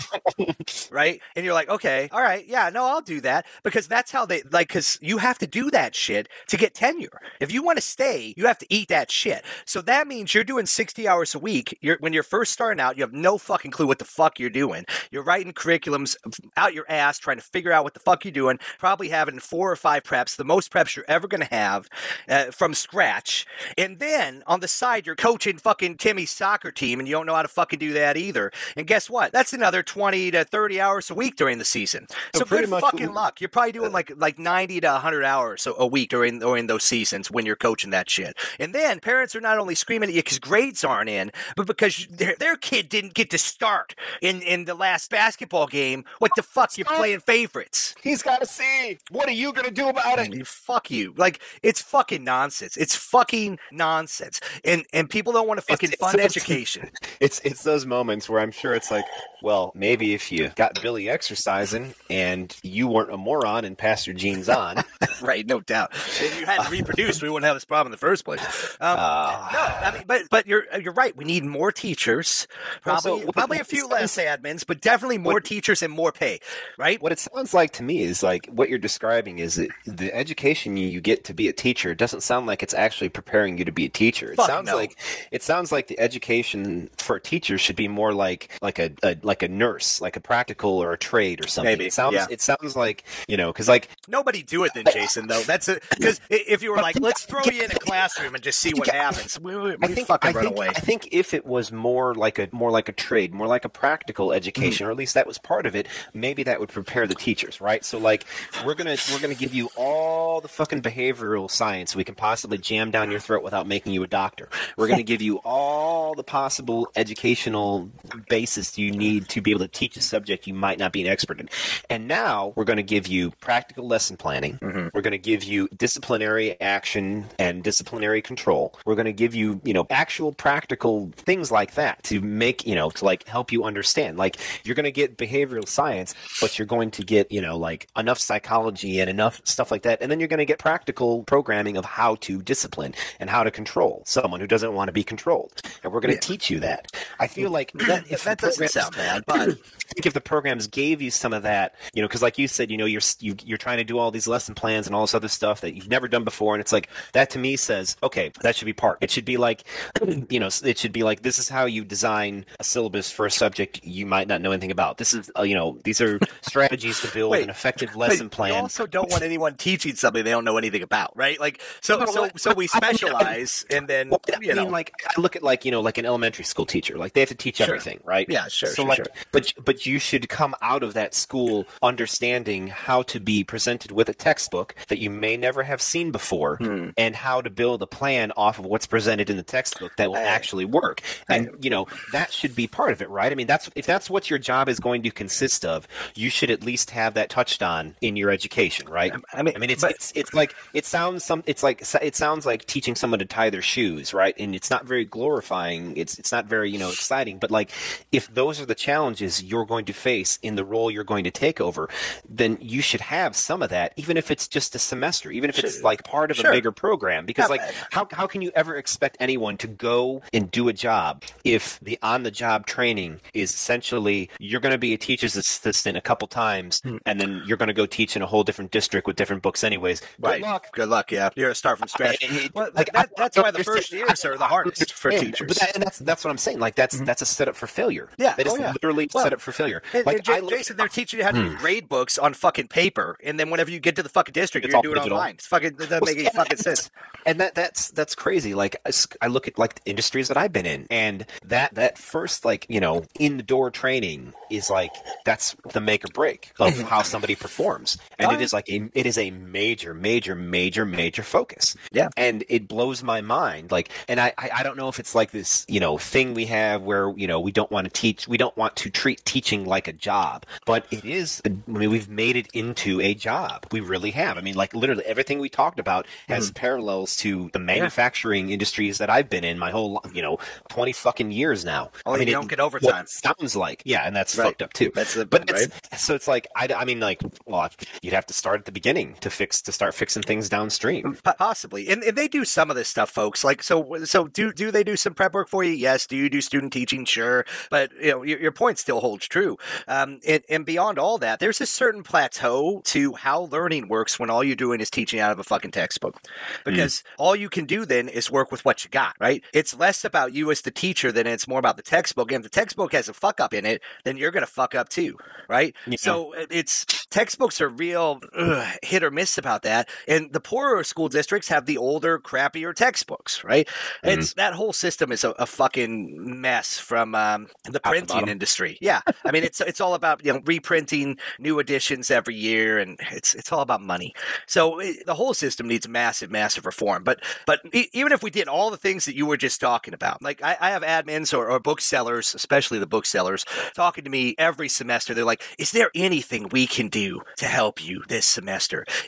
right? And you're like, okay, all right, yeah, no, I'll do that because that's how they like. Because you have to do that shit to get tenure. If you want to stay, you have to eat that shit. So that means you're doing 60 hours a week. You're when you're first starting out, you have no fucking clue what the fuck you're doing. You're writing curriculums out your ass, trying to figure out what the fuck you're doing. Probably having four or five preps, the most preps you're ever going to have uh, from scratch. And then on the side, you're coaching fucking Timmy's soccer team, and you don't know how to fucking do that either. And guess what? That's another 20 to 30 hours a week during the season. So, So pretty good much- fucking luck. You're probably doing like like 90 to 100 hours a, week during during those seasons when you're coaching that shit. And then parents are not only screaming at you because grades aren't in, but because their their kid didn't get to start in in the last basketball game. What the fuck? You're playing favorites. He's got to see. What are you going to do about it? fuck you. Like it's fucking nonsense. It's fucking nonsense. And and people don't want to fucking it's fund so- education. It's it's those moments where I'm sure it's like, well, maybe if you got Billy exercising and you weren't a moron and passed your genes on, right, no doubt. If you hadn't reproduced, we wouldn't have this problem in the first place. Um, uh, no, I mean, but but you're you're right. We need more teachers. Probably what- probably a few less admins, but definitely more what- teachers and more pay. Right? what it sounds like to me is like what you're describing is that the education you, get to be a teacher doesn't sound like it's actually preparing you to be a teacher. It Fuck sounds no. like it sounds like the education for a teacher should be more like like a, a like a nurse, like a practical or a trade or something. Maybe, It sounds yeah. it sounds like you know because like Nobody do it then, Jason. Though that's because if you were like, let's throw you in a classroom and just see what happens, we, we, I think fucking I run think, away. I think if it was more like a more like a trade, more like a practical Mm-hmm. education, or at least that was part of it, maybe that would prepare the teachers, right? So like we're gonna we're gonna give you all the fucking behavioral science we can possibly jam down your throat without making you a doctor. We're gonna give you all the possible educational basis you need to be able to teach a subject you might not be an expert in. And now we're gonna give you practical lesson planning. Mm-hmm. We're gonna give you disciplinary action and disciplinary control. We're going to give you, you know, actual practical things like that to make, you know, to like help you understand. Like you're going to get behavioral science, but you're going to get, you know, like enough psychology and enough stuff like that, and then you're going to get practical programming of how to discipline and how to control someone who doesn't want to be controlled, and we're going to Yeah. teach you that. I feel like that, if that doesn't sound bad, but I think if the programs gave you some of that, you know, because like you said, you know, you're you, you're trying to do all these lesson plans and all this other stuff that you've never done before, and it's like that to me says, okay, that should be part. It should be like, you know, it should be like this is how you design a syllabus for a subject you might not know anything about. This is, uh, you know, these are strategies to build Wait, an effective lesson You plan. also don't want anyone teaching something they don't know anything about, right? Like, so, No, so, I- so we I- I- specialize, and then Well, I you mean, know, like I look at like you know, like an elementary school teacher, like they have to teach Sure. everything, right? Yeah, sure, So sure, like, sure. but but you should come out of that school understanding how to be presented with a textbook that you may never have seen before, Hmm. and how to build a plan off of what's presented in the textbook that will Hey. actually work. And you know that should be part of it, right? I mean, that's if that's what your job is going to consist of, you should at least have that touched on in your education, right? I mean, I mean, it's but- it's it's like it sounds some. It's like it sounds like teaching someone to tie their shoes, right? And it's not very glorifying. It's it's not very you know exciting. But like, if those are the challenges you're going to face in the role you're going to take over, then you should have some of that, even if it's just a semester, even if it's like part of Sure. a bigger program. Because Yeah, like, how how can you ever expect anyone to go and do a job if the on the job training is essentially you're going to be a teacher's assistant a couple times, Hmm. and then you're going to go teach in a whole different district with different books anyways. right? Good luck. Good luck. Yeah, you're gonna start from scratch. I- I- Well, like, that, that's why the first years are the hardest for teachers. But that, and that's that's what I'm saying. Like that's mm-hmm. that's a setup for failure. Yeah, that is oh, yeah. literally Well, set up for failure. Like and J- I look- Jason, they're teaching you how to hmm. do grade books on fucking paper, and then whenever you get to the fucking district, It's you're all gonna do it online. It's fucking that doesn't Well, make any fucking sense. and that that's that's crazy like I look at like the industries that i've been in and that that first like you know in the door training is like that's the make or break of how somebody performs and Oh, it like a it is a major major major major focus Yeah. and it blows my mind like and I, I i don't know if it's like this you know thing we have where you know we don't want to teach we don't want to treat teaching like a job but it is i mean we've made it into a job we really have i mean like literally everything we talked about has Mm-hmm. parallels to the manufacturing industries that i've been in my whole you know 20 fucking years now Only i mean you don't get what overtime. sounds like yeah and that's Right. fucked up too That's the but right. it's, so it's like I, I mean like well you'd have to start at the beginning to fix to start fixing things downstream Possibly, and, and they do some of this stuff, folks. Like, so, so do do they do some prep work for you? Yes. Do you do student teaching? Sure, but you know your, your point still holds true. Um, and, and beyond all that, there's a certain plateau to how learning works when all you're doing is teaching out of a fucking textbook, because all you can do then is work with what you got. Right? It's less about you as the teacher than it's more about the textbook. And if the textbook has a fuck up in it, then you're gonna fuck up too. Right? Yeah. So it's textbooks are real ugh, hit or miss about that, and the poorer school districts have the older, crappier textbooks, right? Mm-hmm. It's that whole system is a, a fucking mess from um, the printing industry. Yeah, I mean it's it's all about you know reprinting new editions every year, and it's it's all about money. So it, the whole system needs massive, massive reform. But but e- even if we did all the things that you were just talking about, like I, I have admins or, or booksellers, especially the booksellers, talking to me every semester. They're like, "Is there anything we can do to help you this semester?"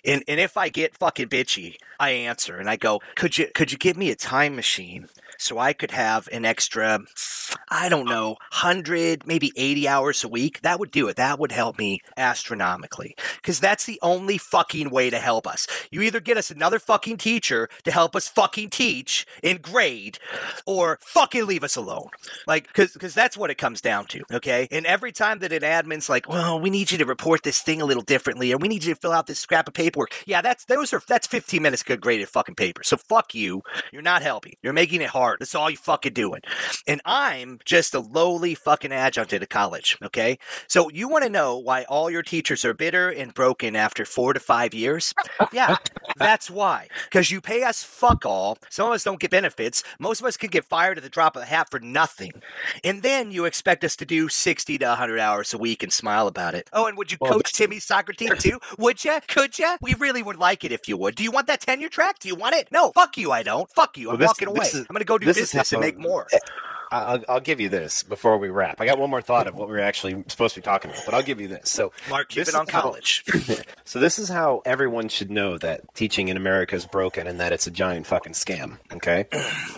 And and if I get fucking bitchy, I answer and I go, "Could you could you give me a time machine?" So I could have an extra, I don't know, 100, maybe 80 hours a week. That would do it. That would help me astronomically. Because that's the only fucking way to help us. You either get us another fucking teacher to help us fucking teach and grade, or fucking leave us alone. Like, because that's what it comes down to, okay? And every time that an admin's like, well, we need you to report this thing a little differently, or we need you to fill out this scrap of paperwork. Yeah, that's those are that's 15 minutes good graded fucking paper. So fuck you. You're not helping. You're making it hard. That's all you fucking doing. And I'm just a lowly fucking adjunct at a college, okay? So you want to know why all your teachers are bitter and broken after four to five years? Yeah, that's why. Because you pay us fuck all. Some of us don't get benefits. Most of us could get fired at the drop of a hat for nothing. And then you expect us to do 60 to 100 hours a week and smile about it. Oh, and would you Well, coach Timmy's soccer team too? Would you? Could you? We really would like it if you would. Do you want that tenure track? Do you want it? No, fuck you, I don't. Fuck you. I'm Well, this- walking away. is- I'm going to go do business and make more. I'll, I'll give you this before we wrap. I got one more thought of what we are actually supposed to be talking about, but I'll give you this. So, Mark this Cuban on is how- college. so this is how everyone should know that teaching in America is broken and that it's a giant fucking scam. Okay,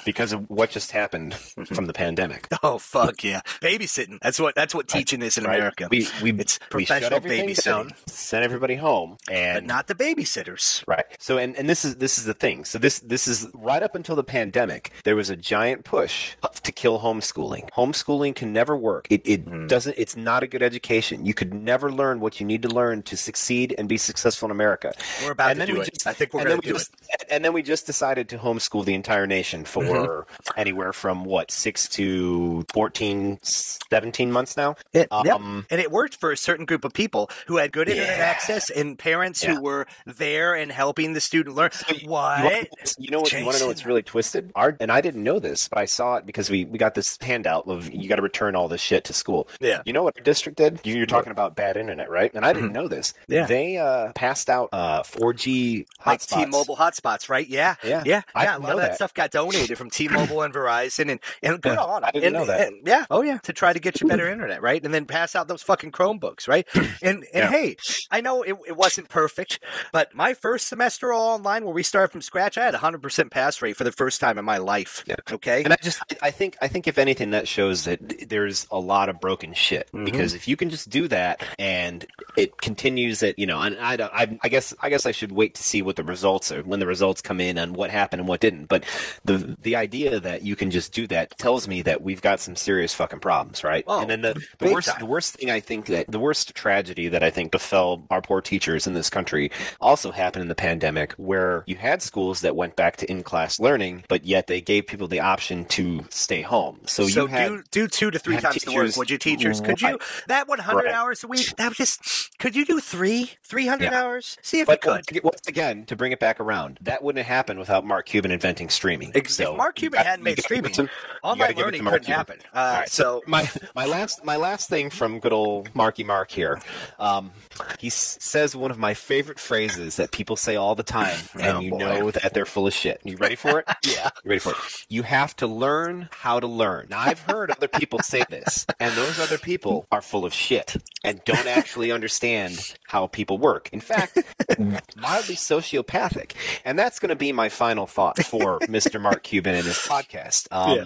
because of what just happened from the pandemic. oh fuck yeah, babysitting. That's what that's what teaching is in right? America. We we it's we professional everything babysitting, down, sent everybody home, and but not the babysitters. Right. So and, and this is this is the thing. So this this is right up until the pandemic, there was a giant push to kill homeschooling. Homeschooling can never work. It it Hmm. doesn't it's not a good education. You could never learn what you need to learn to succeed and be successful in America. We're about and to then do we it. just- I think we're going to we do just, And then we just decided to homeschool the entire nation for Mm-hmm. anywhere from what, 6 to 14 17 months now. it. Yep. Um, And it worked for a certain group of people who had good internet Yeah. access and parents Yeah. who were there and helping the student learn. you what? wanna- You know what? You want to know what's really twisted? Our, and I didn't know this, but I saw it because we, we got this handout of you got to return all this shit to school. Yeah. You know what our district did? You- You're talking about bad internet, right? And I didn't know this. Mm-hmm. Yeah. They uh, passed out uh, 4G Like hotspots. T-Mobile hotspots, right? Yeah, Yeah. yeah, I yeah. A lot know of that, that. stuff got donated from T-Mobile and Verizon, and and good on. I didn't and, know that. and- yeah, oh yeah, to try to get you better internet, right? And then pass out those fucking Chromebooks, right? And and Yeah. hey, I know it, it wasn't perfect, but my first semester all online, where we started from scratch, I had hundred percent pass rate for the first time in my life. Yeah. Okay. And I just, I think, I think if anything, that shows that there's a lot of broken shit. Mm-hmm. Because if you can just do that and it continues that, you know, and I, I, I guess, I guess I should wait to see what the results are when the results come in and what happened and what didn't. But the the idea that you can just do that tells me that we've got some serious fucking problems, right? Oh, and then the, the worst, time. the worst thing I think that the worst tragedy that I think befell our poor teachers in this country also happened in the pandemic, where you had schools that went back to in class learning, but yet they gave people the option to stay home. So, So you had do do two to three times the work, teachers- would you, teachers? Could you that one hundred Right. hours a week? That was just. Could you do three three hundred Yeah. hours? See if but you could. once, again, to bring it back around, that wouldn't have happened without Mark Cuban inventing streaming. Ex- So if Mark Cuban hadn't made streaming, give it to- you online gotta give it to learning couldn't Cuban. happen. Uh, All right, so my my last my last thing from good old Marky Mark here, um, he s- says one of my favorite phrases that people say all the time, and Oh, you boy. know that they're full of shit. You ready for it? Yeah. You ready for it? You have to learn how to learn. Now I've heard other people say this, and those other people are full of shit and don't actually understand how people work. In fact, mildly sociopathic. And that's going to be my final thought for Mr. Mark Cuban and his podcast. Um, Yeah.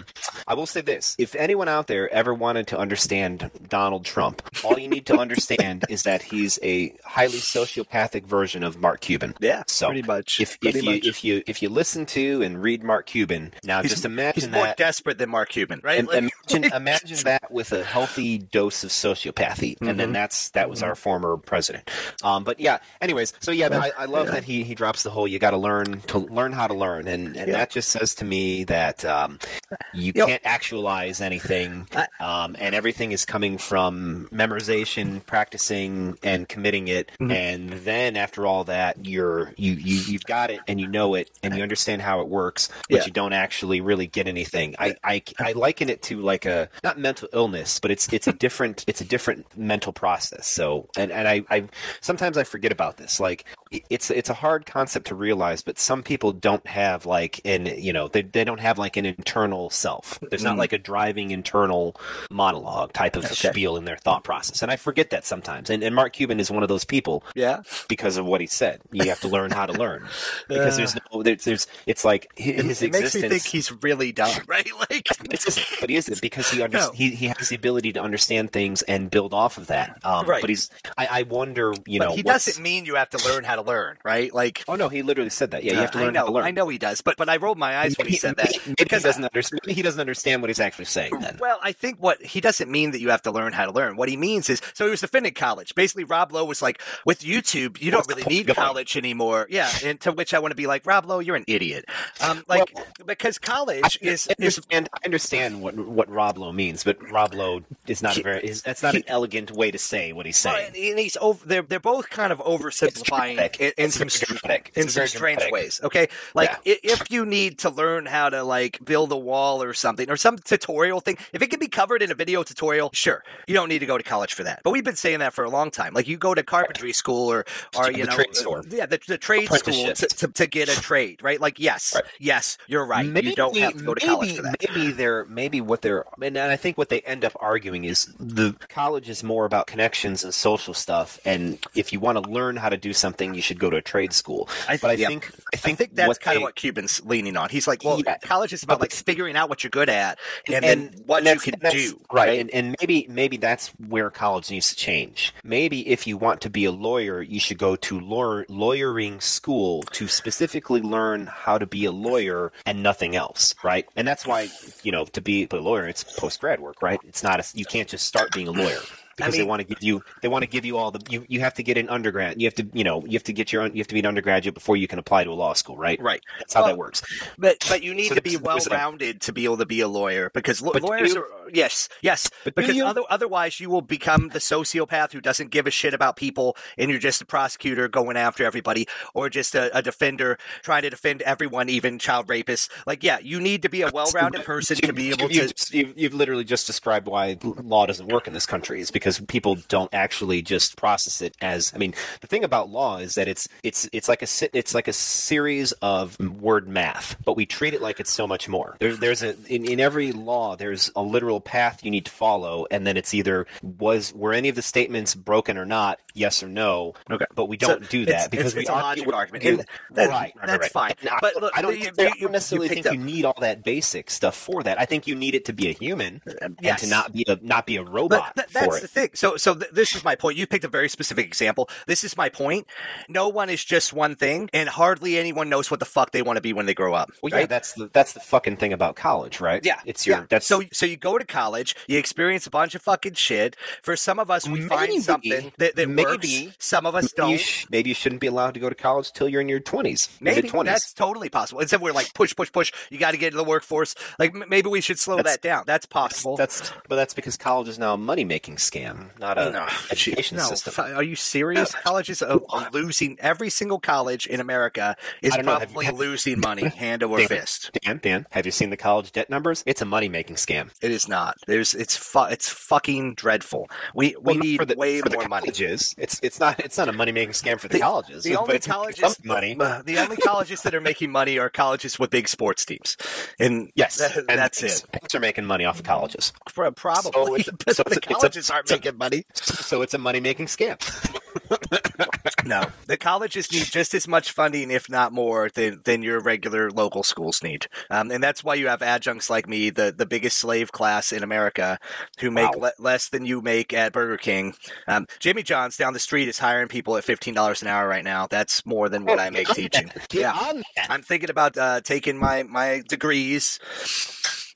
I will say this if anyone out there ever wanted to understand Donald Trump, all you need to understand is that he's a highly sociopathic version of Mark Cuban. yeah, So pretty much. if, pretty if you much. if you if you listen to and read Mark Cuban, now He's- just imagine he's more desperate than Mark Cuban, right? Im- Like- imagine, imagine that with a healthy dose of sociopathy, and Mm-hmm. then that's that was our former president. Um, but yeah, anyways, so yeah, I, I love that he he drops the whole you got to learn to learn how to learn, and and Yeah. that just says to me that um, you Yep. can't actualize anything, um, and everything is coming from memorization, practicing, and committing it, Mm-hmm. and then after all that, you're you you you've got it, and you know it, and you understand how it works, but Yeah. you don't actually really get anything. I, I I liken it to like a not mental illness, but it's it's a different it's a different mental process. So and and I I sometimes I forget about this. Like it's it's a hard concept to realize, but some people don't have like an you know they they don't have like an internal self. There's not Mm. like a driving internal monologue type of Okay. spiel in their thought process, and I forget that sometimes. And, and Mark Cuban is one of those people yeah, because of what he said. You have to learn how to learn because there's no there's, there's it's like his, it, it makes me think he's really dumb, right? Like, But he isn't because he under, No. he he has the ability to understand things and build off of that. Um, Right. But he's I, I wonder you but know he what's- doesn't mean you have to learn how to learn, right? Like, Oh no, he literally said that. Yeah, you have to Uh, learn I know, how to learn. I know he does, but but I rolled my eyes when he said that Maybe- because he doesn't understand. Maybe he doesn't understand what he's actually saying. Then Well, I think what he doesn't mean that you have to learn how to learn. What he means is, so he was defending college. Basically, Rob Lowe was like, with YouTube, you don't really need college anymore. Yeah, and to which I want to be like, Rob Lowe, you're an idiot. Um, like because college I is is understand, I understand what what Rob Lowe means, but Rob Lowe is not a very is, that's not an elegant way to say what he's saying. and and he's over. They're they're both kind of oversimplifying in, in some dramatic. in It's some strange dramatic. ways. Okay, like i if you need to learn how to like build a wall or something or some tutorial thing, if it can be covered in a video tutorial, sure, you don't need to go to college for that. But we've been saying that for a long time. Like you go to carpentry school or or The you know, store. Uh, yeah, the, the trade school to, to, to get a trade, right? Like yes, Right. yes, you're right. you don't have to go to college for that. Maybe there they're maybe what they're and I think what they end up arguing is the college is more about connections and social stuff and if you want to learn how to do something you should go to a trade school. I but I yeah. think I I think, think that's kind of what Cuban's leaning on. He's like, well, Yeah. college is about But- like figuring out what you're good at and, then what and you can do. right, And, and maybe maybe that's where college needs to change maybe if you want to be a lawyer you should go to law- lawyering school to specifically learn how to be a lawyer and nothing else right and that's why you know to be a lawyer it's post grad work right? It's not a, you can't just start being a lawyer because they mean- want to give you they want to give you all the you, you have to get an undergrad you have to you know you have to get your you have to be an undergraduate before you can apply to a law school right Right. that's how that works But but you need So to be well rounded to be able to be a lawyer because But lawyers you- are yes yes But because you- other, otherwise you will become the sociopath who doesn't give a shit about people and you're just a prosecutor going after everybody or just a, a defender trying to defend everyone even child rapists like yeah you need to be a well rounded person to be able to You've, you've literally just described why law doesn't work in this country. Is because people don't actually just process it as. I mean, the thing about law is that it's it's it's like a it's like a series of word math, but we treat it like it's so much more. There, there's a in, in every law there's a literal path you need to follow, and then it's either was were any of the statements broken or not, yes or no. Okay. but we don't do it's- that because it's, it's we a argue logic with- argument do- and that, right, that's right. fine And I- but look I don't, you, I you- don't necessarily you think up- you need all that basic stuff for that. I think you need it to be a human uh, and to not be a not be a But robot th- for that's it. the thing. So, so th- this is my point. You picked a very specific example. This is my point. No one is just one thing, and hardly anyone knows what the fuck they want to be when they grow up. Well, yeah, that's the that's the fucking thing about college, right? Yeah, it's your yeah. that's so. So you go to college, you experience a bunch of fucking shit. For some of us, we Maybe- find something that, that maybe works. Some of us maybe you, don't. sh- maybe you shouldn't be allowed to go to college till you're in your twenties, Maybe twenties. that's totally possible. Instead, we're like push, push, push. You got to get into the workforce. Like maybe we should slow That's- that down. That's possible. That's but that's because college is now a money making scam, mm-hmm. not a No, education no, system. Are you serious? Colleges are, losing. Every single college in America is know, you- probably losing money hand over Dan, fist. Dan, Dan, have you seen the college debt numbers? It's a money making scam. It is not. There's. It's. Fu- it's fucking dreadful. We we Well, need the, way for the more money. colleges. It's it's not it's not a money making scam for the, colleges. The only colleges, money. the only colleges that are making money are colleges with big sports teams, and Yes, that- and that's it. Banks are making money off of colleges, Probably, So it's- but so the it's a- colleges aren't making money. so it's a money making scam. No, the colleges need just as much funding, if not more, than than your regular local schools need, um, and that's why you have adjuncts like me, the the biggest slave class in America, who make Wow. le- less than you make at Burger King. Um, Jimmy John's down the street is hiring people at fifteen dollars an hour right now. That's more than what I make teaching. Yeah. I'm thinking about uh, taking my my degrees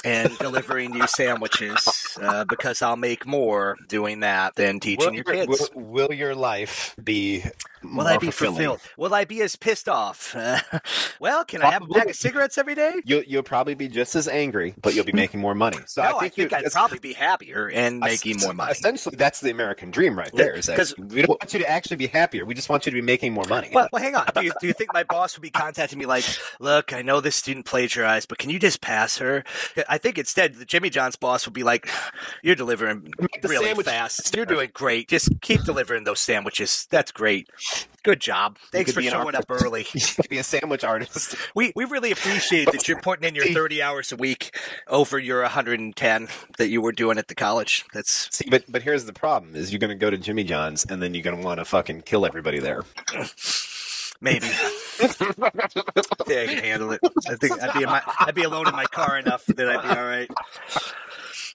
and delivering you sandwiches uh, because I'll make more doing that than teaching your your- kids. Will, will your life be Will more I be fulfilling? fulfilled? Will I be as pissed off? well, can I have a pack of cigarettes every day? You'll, you'll probably be just as angry, but you'll be making more money. So no, I think, think, you- I'd probably be happier and making more money. Essentially, that's the American dream right there. Is that 'Cause- we don't want you to actually be happier. We just want you to be making more money. Well, well, hang on. Do you, do you think my boss would be contacting me like, look, I know this student plagiarized, but can you just pass her? I think instead, the Jimmy John's boss would be like, you're delivering the really sandwich- fast. You're doing great. Just keep delivering those sandwiches. That's great. Good job. Thanks for showing up early. you could be a sandwich artist. We we really appreciate that you're putting in your 30 hours a week over your 110 that you were doing at the college. That's See, but but here's the problem: is you're going to go to Jimmy John's and then you're going to want to fucking kill everybody there. maybe. yeah, I can handle it. I think I'd be my, I'd be alone in my car enough that I'd be all right.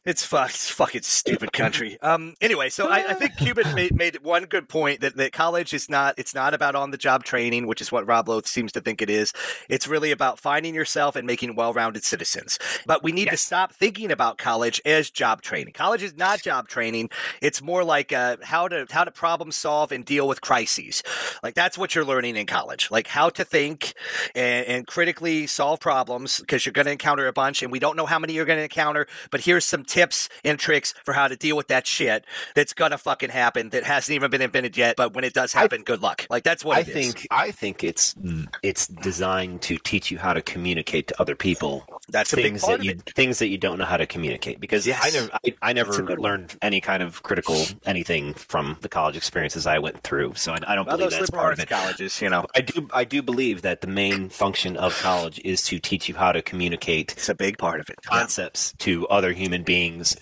It's fuck, it's fucking stupid country. Um. Anyway, so I, I think Cuban made, made one good point that, that college is not it's not about on the job training, which is what Rob Loth seems to think it is. It's really about finding yourself and making well rounded citizens. But we need to stop thinking about college as job training. College is not job training. It's more like uh, how to how to problem solve and deal with crises. Like that's what you're learning in college. Like how to think and, and critically solve problems because you're going to encounter a bunch, and we don't know how many you're going to encounter. But here's some tips and tricks for how to deal with that shit that's gonna fucking happen that hasn't even been invented yet. But when it does happen, good luck. Like that's what I it is. think I think it's it's designed to teach you how to communicate to other people That's a big things part that of you it. things that you don't know how to communicate because Yes. I never I, I never learned any kind of critical anything from the college experiences I went through. So I, I don't Well, believe that's part of it. colleges, you know, I do I do believe that the main function of college is to teach you how to communicate it's a big part of it. concepts to other human beings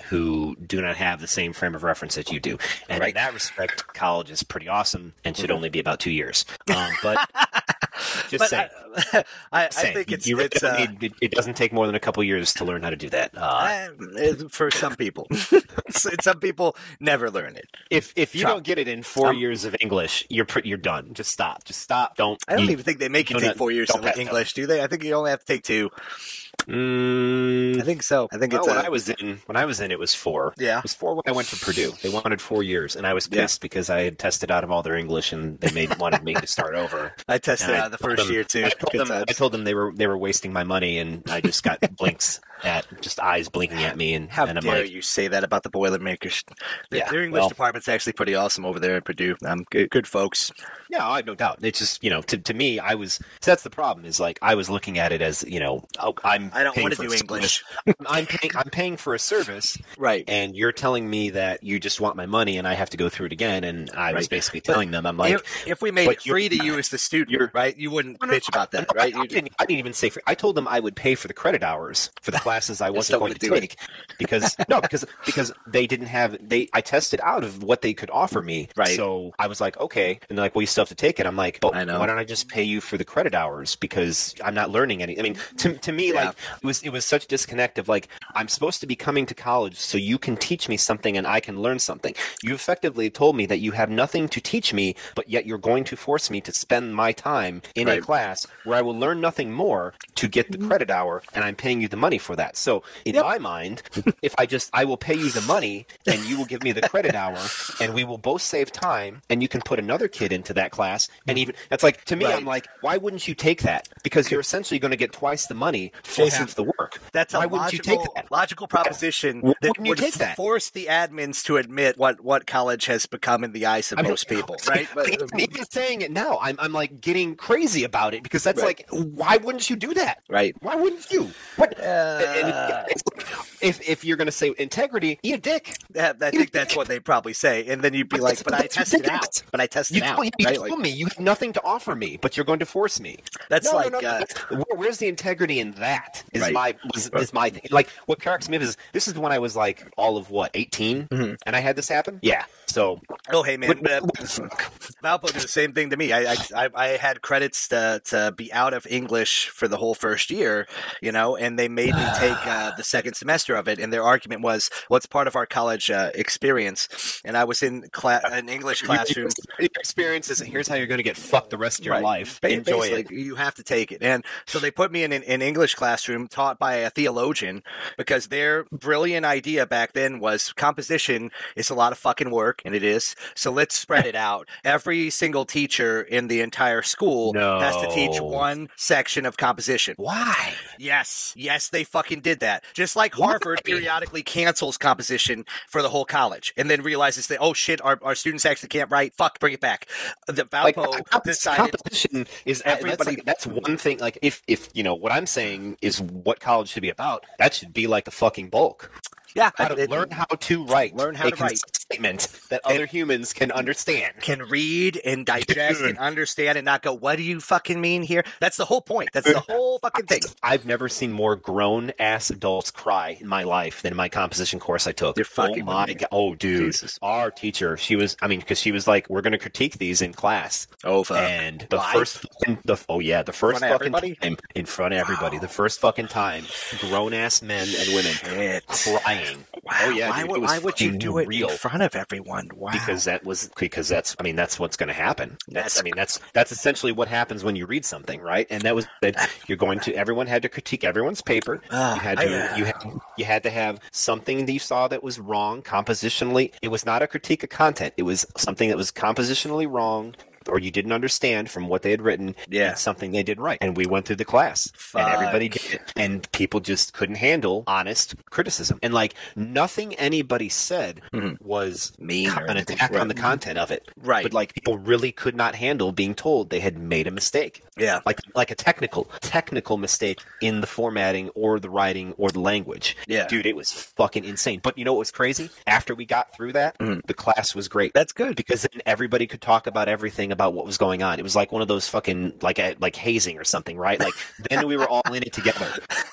who do not have the same frame of reference that you do. And Right. in that respect, college is pretty awesome and should only be about two years. Um, but just But saying. I, I, I think it's really it's uh, need- it, it doesn't take more than a couple years to learn how to do that. Uh, uh, for some people. some people never learn it. if if you Chop. don't get it in four Um, years of English, you're you're done. Just stop. Just stop. Don't. I don't you- even think they make you take four years to English, do they? I think you only have to take two. Mm, I think so. I think Well, it's when a, I was in when I was in, it was four. Yeah. it was four when I went to Purdue. They wanted four years, and I was Yeah. pissed because I had tested out of all their English, and they made wanted me to start over. I tested And I out the first them- year too. I told, them, I told them they were they were wasting my money, and I just got blinks at just eyes blinking at me, and, How and I'm dare like, you say that about the Boilermakers? Their, Yeah, their English well- department's actually pretty awesome over there at Purdue. Um, good, good folks. yeah, I have no doubt. It's just you know, to, to me, I was so that's the problem is like I was looking at it as you know, oh, I'm I don't want to do English. I'm paying I'm paying for a service, Right. and you're telling me that you just want my money and I have to go through it again. And I was Right. basically But telling them, I'm like, if, if we made it free to you as the student, right, you wouldn't No, bitch about that, no, right? I, I didn't, I didn't even say. For, I told them I would pay for the credit hours for the classes I wasn't going to do it. take because no, because because they didn't have they. I tested out of what they could offer me, Right. So I was like, okay, and they're like, well, you still have to take it. I'm like, but I know. why don't I just pay you for the credit hours because I'm not learning any. I mean, to to me, Yeah. like it was it was such a disconnect of like I'm supposed to be coming to college so you can teach me something and I can learn something. You effectively told me that you have nothing to teach me, but yet you're going to force me to spend my time in a class where I will learn nothing more to get the mm-hmm. credit hour, and I'm paying you the money for that. So in Yep. my mind, if I just I will pay you the money and you will give me the credit hour, and we will both save time, and you can put another kid into that class, and even that's like to me, Right. I'm like, why wouldn't you take that? Because you're essentially going to get twice the money for Jason, half the work. That's a why wouldn't logical, you take that? logical proposition Why that wouldn't you would take that? force the admins to admit what, what college has become in the eyes of I mean, most people, right? But, even, even saying it now, I'm, I'm like getting crazy about it because that's Right. like, why wouldn't you do that? right. Why wouldn't you? What? Uh, and it's like, if if you're going to say integrity, eat a dick. I I think that's what they probably say, and then you'd be But like, "But I tested out. But I tested You, out." you right? told Like, me you have nothing to offer me, but you're going to force me. That's No, like, no, no, uh, where- where's the integrity in that? Is Right. my was, is my thing. Like what cracks me up is this is when I was like all of what 18, Mm-hmm. and I had this happen. Yeah. So oh, hey man, uh, what the fuck? Valpo did the same thing to me. I, I I had credits to to be out of English for the whole first year, you know, and they made me take uh, the second semester of it. And their argument was, "Well, part of our college uh, experience." And I was in cla- an English classroom. Your experience is here's how you're going to get fucked the rest of your Right. life. Ba- Enjoy it. You have to take it. And so they put me in an, an English classroom taught by a theologian because their brilliant idea back then was composition is a lot of fucking work, and it is. So let's spread it out. Every single teacher in the entire school has to teach one section of composition. Why? Yes, yes, they fucking did that. Just like Harvard Why? periodically cancels composition for the whole college and then realizes that, oh shit, our, our students actually can't write. Fuck, bring it back. The like Valpo comp- decided competition is everybody-. That's, like, that's one thing. Like if if you know what I'm saying is what college should be about. That should be like the fucking bulk. Yeah, How to it- learn how to write. Learn how to write. Statement that other humans can understand. can read and digest and understand and not go, what do you fucking mean here? That's the whole point. That's the whole fucking thing. I've never seen more grown ass adults cry in my life than in my composition course I took. You're fucking oh my me. god! Oh, dude, Jesus. our teacher, she was. I mean, because she was like, "We're going to critique these in class," Oh, fuck. and the Live? first, fucking- the oh yeah, the first fucking everybody? time in front of everybody, the first fucking time, grown ass men and women Shit. crying. Wow. Oh yeah, why, dude, was why would you do it real. in front of everyone? Wow. because that was because that's I mean that's what's going to happen. That's, That's- I mean that's that's essentially what happens when you read something, right? And that was that you're going to everyone had to critique everyone's paper. Ah, you had I- to you had you had to have something that you saw that was wrong compositionally. It was not a critique of content. It was something that was compositionally wrong. Or you didn't understand from what they had written Yeah. something they did right. And we went through the class and everybody did it. And people just couldn't handle honest criticism. And like nothing anybody said was Mm-hmm. Mean an attack Right. on the content of it. Right. But like people really could not handle being told they had made a mistake. Yeah. Like like a technical technical mistake in the formatting or the writing or the language. Yeah. Dude, it was fucking insane. But you know what was crazy? After we got through that, the class was great. Mm-hmm. That's good. because then everybody could talk about everything about what was going on. It was like one of those fucking like a, like hazing or something, right? Like then we were all in it together.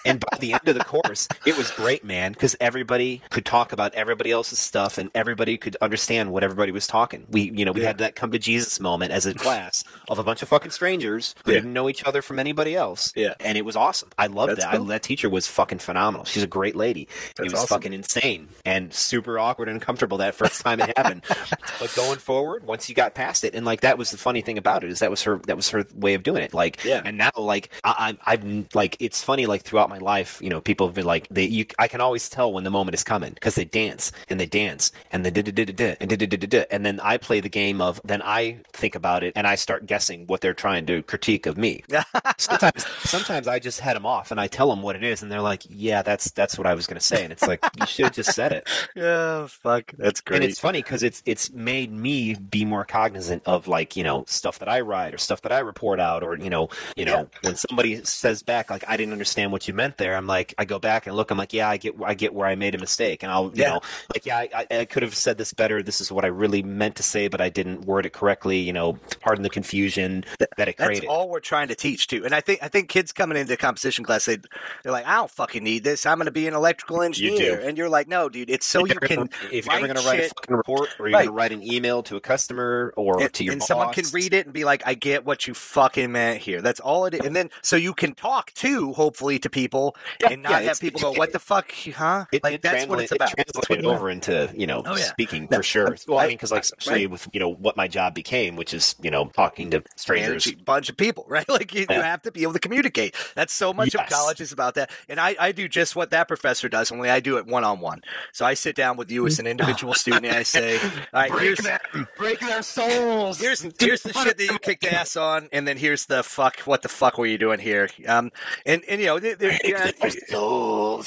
And by the end of the course, it was great, man, because everybody could talk about everybody else's stuff and everybody could understand what everybody was talking. We, you know, we had that come to Jesus moment as a class of a bunch of fucking strangers who Yeah. didn't know each other from anybody else. Yeah. and it was awesome. I loved That's that. I, that teacher was fucking phenomenal. She's a great lady. That's it was awesome. fucking insane and super awkward and uncomfortable that first time it happened. but going forward, once you got past it, and like that was the funny thing about it is that was her that was her way of doing it. Like, Yeah. And now, like I, I, I've like it's funny. Like throughout my life, you know, people have been like they. You, I can always tell when the moment is coming because they dance and they dance and they did did did did and did did did and then I play the game of then I think about it and I start guessing what they're trying to critique of me sometimes sometimes I just head them off and I tell them what it is and they're like, yeah, that's that's what I was going to say and it's like you should have just said it. yeah, fuck. That's great. And it's funny because it's it's made me be more cognizant of like you know stuff that I write or stuff that I report out or you know you know when somebody says back like I didn't understand what you meant there I'm like I go back and look I'm like yeah I get I get where I made a mistake and I'll you Yeah. know like yeah I, I, I could have said this better this is what I really meant to say but I didn't word it correctly you know pardon the confusion that it created. That's all we're trying to teach too. And I think I think kids coming into composition class, they they're like, I don't fucking need this. I'm going to be an electrical engineer. do. And you're like, no, dude, it's so if you can gonna, if you're ever going to write a fucking report or you're Right. going to write an email to a customer or and, to your and boss, someone can read it and be like, I get what you fucking meant here. That's all it is. And then so you can talk too, hopefully, to people Yeah, and not yeah, have people go, What the fuck, huh? It, like it that's what it's about. It That's what translated over into you know Oh, yeah. speaking No, for sure. Well, I mean, because like especially right. with you know what my job became, which is you know talking to strangers. a bunch of people, right? Like you, you have to be able to communicate. That's so much of college is about that. And I, I do just what that professor does, only I do it one on one. So I sit down with you as an individual student and I say, All right, here's them, break their souls. here's here's the shit that you kicked ass on, and then here's the fuck. What the fuck were you doing here? Um, and and you know, there, there, yeah,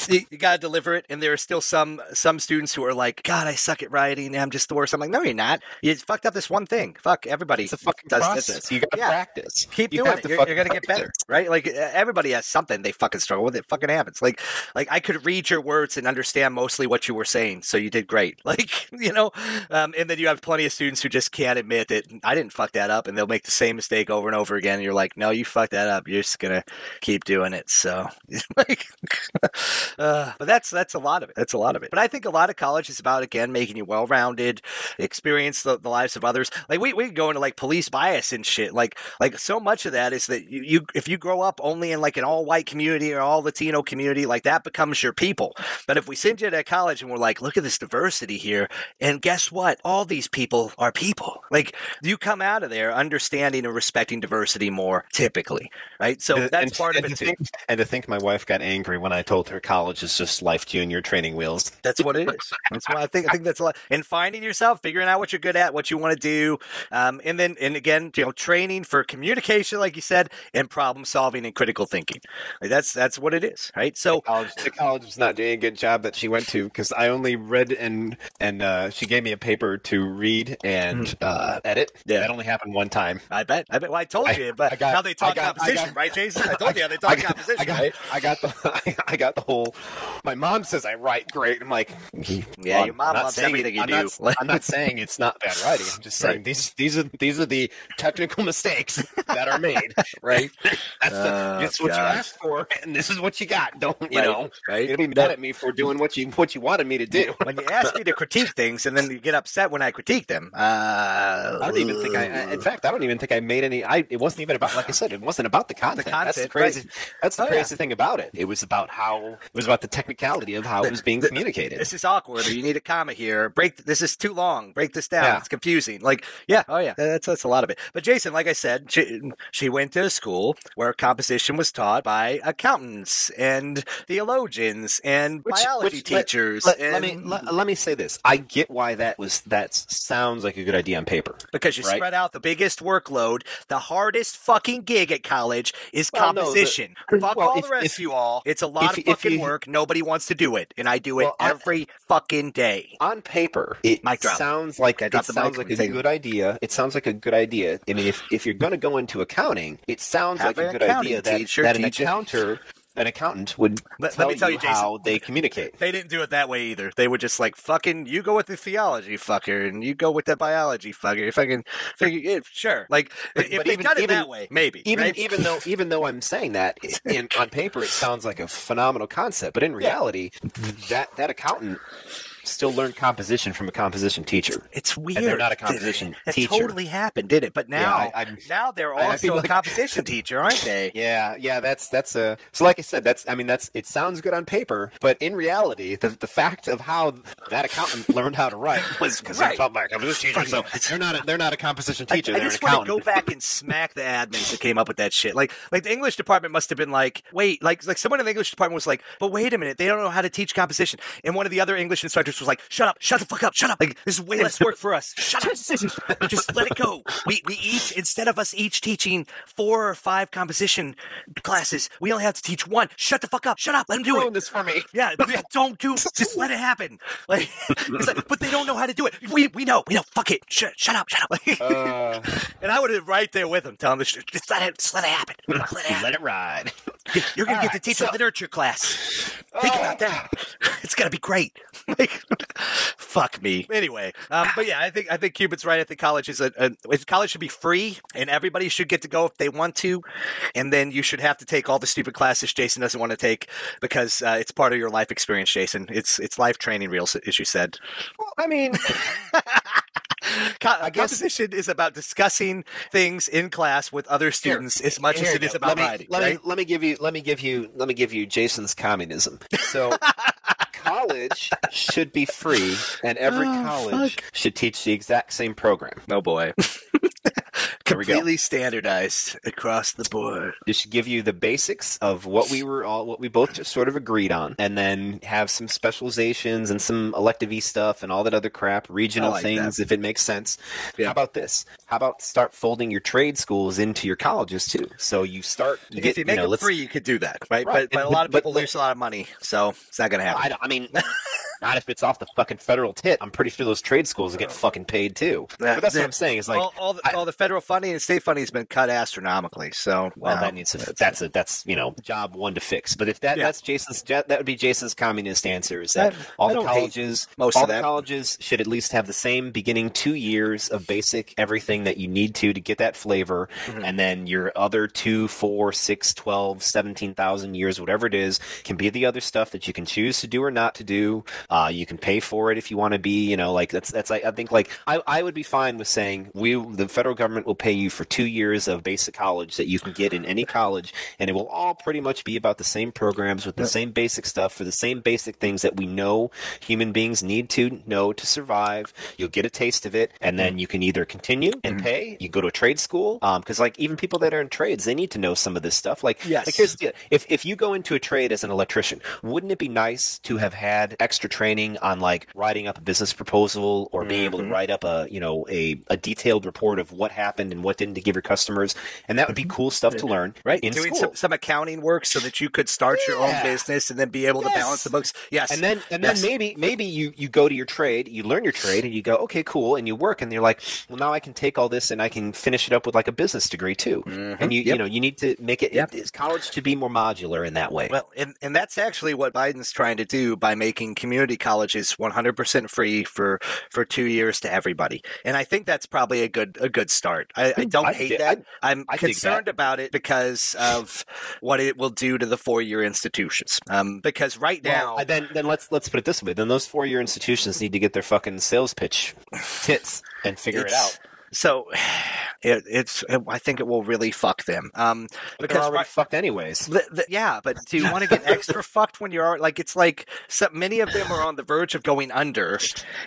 you, you gotta deliver it. And there are still some some students who are like, God, I suck at writing. I'm just the worst. I'm like, No, you're not. You fucked up this one thing. Fuck everybody. It's a fucking does process. this. You got to Yeah. practice. Keep You doing it. You're, you're gonna get better, right? Like uh, everybody has something they fucking struggle with. It fucking happens. Like, like I could read your words and understand mostly what you were saying, so you did great. Like, you know, um, and then you have plenty of students who just can't admit that I didn't fuck that up, and they'll make the same mistake over and over again. And you're like, no, you fucked that up. You're just gonna keep doing it. So, like, uh, but that's that's a lot of it. That's a lot of it. But I think a lot of college is about again making you well rounded, experience the, the lives of others. Like we we go into like police bias and shit. Like like so much of that is that you, you if you grow up only in like an all white community or all Latino community, like that becomes your people. But if we send you to college and we're like, look at this diversity here, and guess what? All these people are people. Like you come out of there understanding and respecting diversity more typically, right? So And- that's and- part of it to too. And to think my wife got angry when I told her college is just life junior training wheels. That's what it is. That's why I think I think that's a lot. And finding yourself, figuring out what you're good at, what you want to do, um, and then and again, you know, training for communication, like you said, and problem solving and critical thinking. Like that's that's what it is, right? So college, the college was not doing a good job that she went to because I only read and and uh, she gave me a paper to read and uh, edit. Yeah. Only happened one time. I bet, I bet. Well, I told I- you, but I got- how they talk got- I composition, got- right, Jason? I told you how they I talk got, composition, I got, right? I got the, I got the whole. My mom says I write great. I'm like, Yeah, "Mom, your mom loves everything you I'm do." Not, I'm not saying it's not bad writing. I'm just saying Right. these these are these are the technical mistakes that are made. Right? That's, the, Oh, that's what God. you asked for, and this is what you got. Don't you Right, know? right. You'll be mad at me for doing what you what you wanted me to do. When you ask me to critique things, and then you get upset when I critique them, uh, I don't even think I. I- In fact, I don't even think I made any. I. It wasn't even about. Like I said, it wasn't about the content. that's the content, crazy. right. That's the Oh, yeah. crazy thing about it. It was about how. It was about the technicality of how it was being communicated. this is awkward you need a comma here break this is too long break this down Yeah. it's confusing like yeah oh yeah that's that's a lot of it but jason like i said she, she went to a school where composition was taught by accountants and theologians and Which- biology which- let- teachers Let, and let me let, let me say this. I get why that was that sounds like a good idea on paper. because you right? spread out the biggest workload, the hardest fucking gig at college is Well, no, the- composition. Fuck well, all if- the rest if- of you all. It's a lot if- of fucking you- work. Nobody wants to do it, and I do it Well, I- every fucking day. on paper, it Mic drop. sounds like it sounds like a good idea. It sounds like a good idea. I mean, if, if you're going to go into accounting, it sounds Have like a good idea that, teacher that an it. accountant an accountant would Let- let me tell you, you, Jason. how they communicate. They didn't do it that way either. They were just like, fucking, you go with the theology, fucker, and you go with the biology, fucker. Fucking, figure, yeah, sure. Like, But- if but they even- done it even- that way, maybe. Even right? even though even though I'm saying that in, on paper it sounds like a phenomenal concept, but in reality, that that accountant still learn composition from a composition teacher. It's weird. they're not a composition That teacher. It totally happened, did it? But now, I- I'm- now they're I- I also feel a composition teacher, aren't they? Yeah, yeah, that's that's a so like I said, that's I mean that's it sounds good on paper, but in reality, the the fact of how that accountant learned how to write was because Right. they're taught by a composition teacher, so they're not a, they're not a composition teacher, I they're just an want to go back and smack the admins that came up with that shit. Like, like the English department must have been like, wait, like, like someone in the English department was like, but wait a minute, they don't know how to teach composition. And one of the other English instructors was like, shut up, shut the fuck up, shut up. Like, this is way less work for us. Shut up, just let it go. We we each instead of us each teaching four or five composition classes, we only have to teach one. Shut the fuck up, shut up, let them do Ruin it. this for me. Yeah, yeah, don't do. Just let it happen. Like, it's like, but they don't know how to do it. We we know. We know. Fuck it. Shut shut up. Shut up. Like, Uh, and I would have right there with him, telling the sh- just let it, just let it happen. Let it happen. let it ride. You're gonna All get to teach so- a literature class. Think about that. It's gonna be great. Like, fuck me. Anyway, um, but yeah, I think I think Cuban's right. I think college is a, a college should be free, and everybody should get to go if they want to. And then you should have to take all the stupid classes Jason doesn't want to take because uh, it's part of your life experience, Jason. It's it's life training, real as you said. Well, I mean, Co- I guess- composition is about discussing things in class with other students as much as Here it you is about let me, writing. Let right? me let me give you let me give you let me give you Jason's communism. So college should be free, and every Oh, college should teach the exact same program. Oh boy. There we go. Completely standardized across the board. Should give you the basics of what we were all what we both just sort of agreed on, and then have some specializations and some elective stuff and all that other crap, regional like things if it makes sense. Yeah. How about this? How about start folding your trade schools into your colleges too? So you start you get if you make know, it free, you could do that, right? Right. But, but a lot of people but- lose a lot of money, so it's not going to happen. I, don't- I mean, not if it's off the fucking federal tit. I'm pretty sure those trade schools will get fucking paid too. Yeah, but that's what I'm saying. Is like, all, all, the, I- all the federal funding and state funding has been cut astronomically. So well, that needs to. That's a that's you know job one to fix. But if that Yeah. that's Jason's that would be Jason's communist answer is that I- all I the colleges most all of the that. colleges should at least have the same beginning two years of basic everything that you need to to get that flavor, Mm-hmm. and then your other two, four, six, twelve, seventeen thousand years, whatever it is, can be the other stuff that you can choose to do or not to do. Uh, you can pay for it if you want to be. You know, like that's that's I, I think like I, I would be fine with saying we the federal government will pay you for two years of basic college that you can get in any college, and it will all pretty much be about the same programs with the same basic stuff for the same basic things that we know human beings need to know to survive. You'll get a taste of it, and Mm. then you can either continue and pay. You go to a trade school, because like even people that are in trades, they need to know some of this stuff. Like, Yes. like here's the if if you go into a trade as an electrician, wouldn't it be nice to have had extra training on like writing up a business proposal or being able to mm-hmm. write up a you know a, a detailed report of what happened and what didn't to give your customers, and that would be mm-hmm. cool stuff to learn right in doing school. some, some accounting work so that you could start your own business and then be able to balance the books. Yes, And then and Yes. then maybe maybe you you go to your trade, you learn your trade, and you go okay cool, and you work, and you're like, well now I can take all this and I can finish it up with like a business degree too. Mm-hmm. And you Yep. you know you need to make it. Yep. college to be more modular in that way. Well, and, and that's actually what Biden's trying to do by making community colleges 100% free for, for two years to everybody. And I think that's probably a good a good start. I, I don't I hate dig- that. I, am concerned that. about it because of what it will do to the four year institutions. Um, because right now, Well, then then let's let's put it this way. Then those four year institutions need to get their fucking sales pitch tits and figure it out. So, it, it's. It, I think it will really fuck them. Um, They're already right- fucked anyways. the, the, yeah, but do you want to get extra fucked when you're like it's like so many of them are on the verge of going under,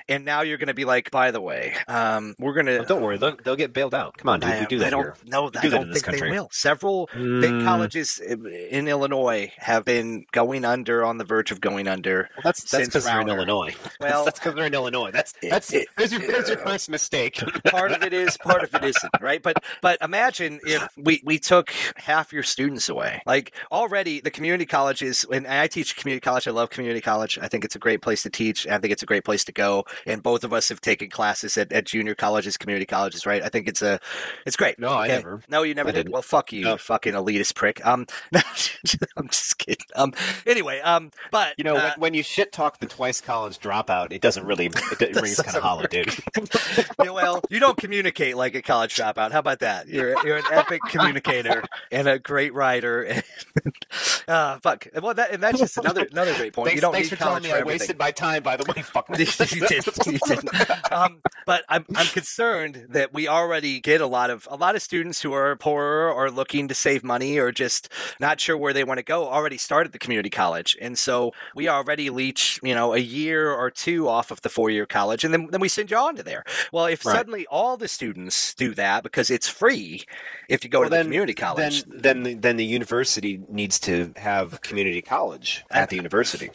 and now you're going to be like, by the way, um, we're going to. Well, don't worry, they'll, they'll get bailed out. Come on, dude, we do that I don't here. know. We I do don't think they will. Several big Mm. colleges in Illinois have been going under, on the verge of going under. Well, that's that's because they're in Illinois. Well- that's because they're in Illinois. That's It- that's it- there's your there's your first mistake. part of it is, part of it isn't, right? But but imagine if we we took half your students away. Like already, the community colleges, and I teach community college. I love community college. I think it's a great place to teach. I think it's a great place to go. And both of us have taken classes at, at junior colleges, community colleges, right? I think it's a it's great. No, I never. No, you never I did. didn't. Well, fuck you, No. you fucking elitist prick. Um, I'm just kidding. Um, anyway, um, but You know, uh, when, when you shit talk the twice college dropout, it doesn't really it, it rings kind of hollow, dude. Yeah, well, you don't communicate like a college dropout. How about that? You're you're an epic communicator and a great writer. uh, fuck. Well, that and that's just another another great point. Thanks, you don't thanks need for telling me for I everything. wasted my time. By the way, fuck. you did. You did. Um, but I'm I'm concerned that we already get a lot of a lot of students who are poorer or looking to save money or just not sure where they want to go already started the community college, and so we already leech you know a year or two off of the four year college, and then then we send you on to there. Well, if Right. suddenly all the students do that because it's free, if you go Well, to the then- community college, Then, then, the, then the university needs to have community college at the uh, university.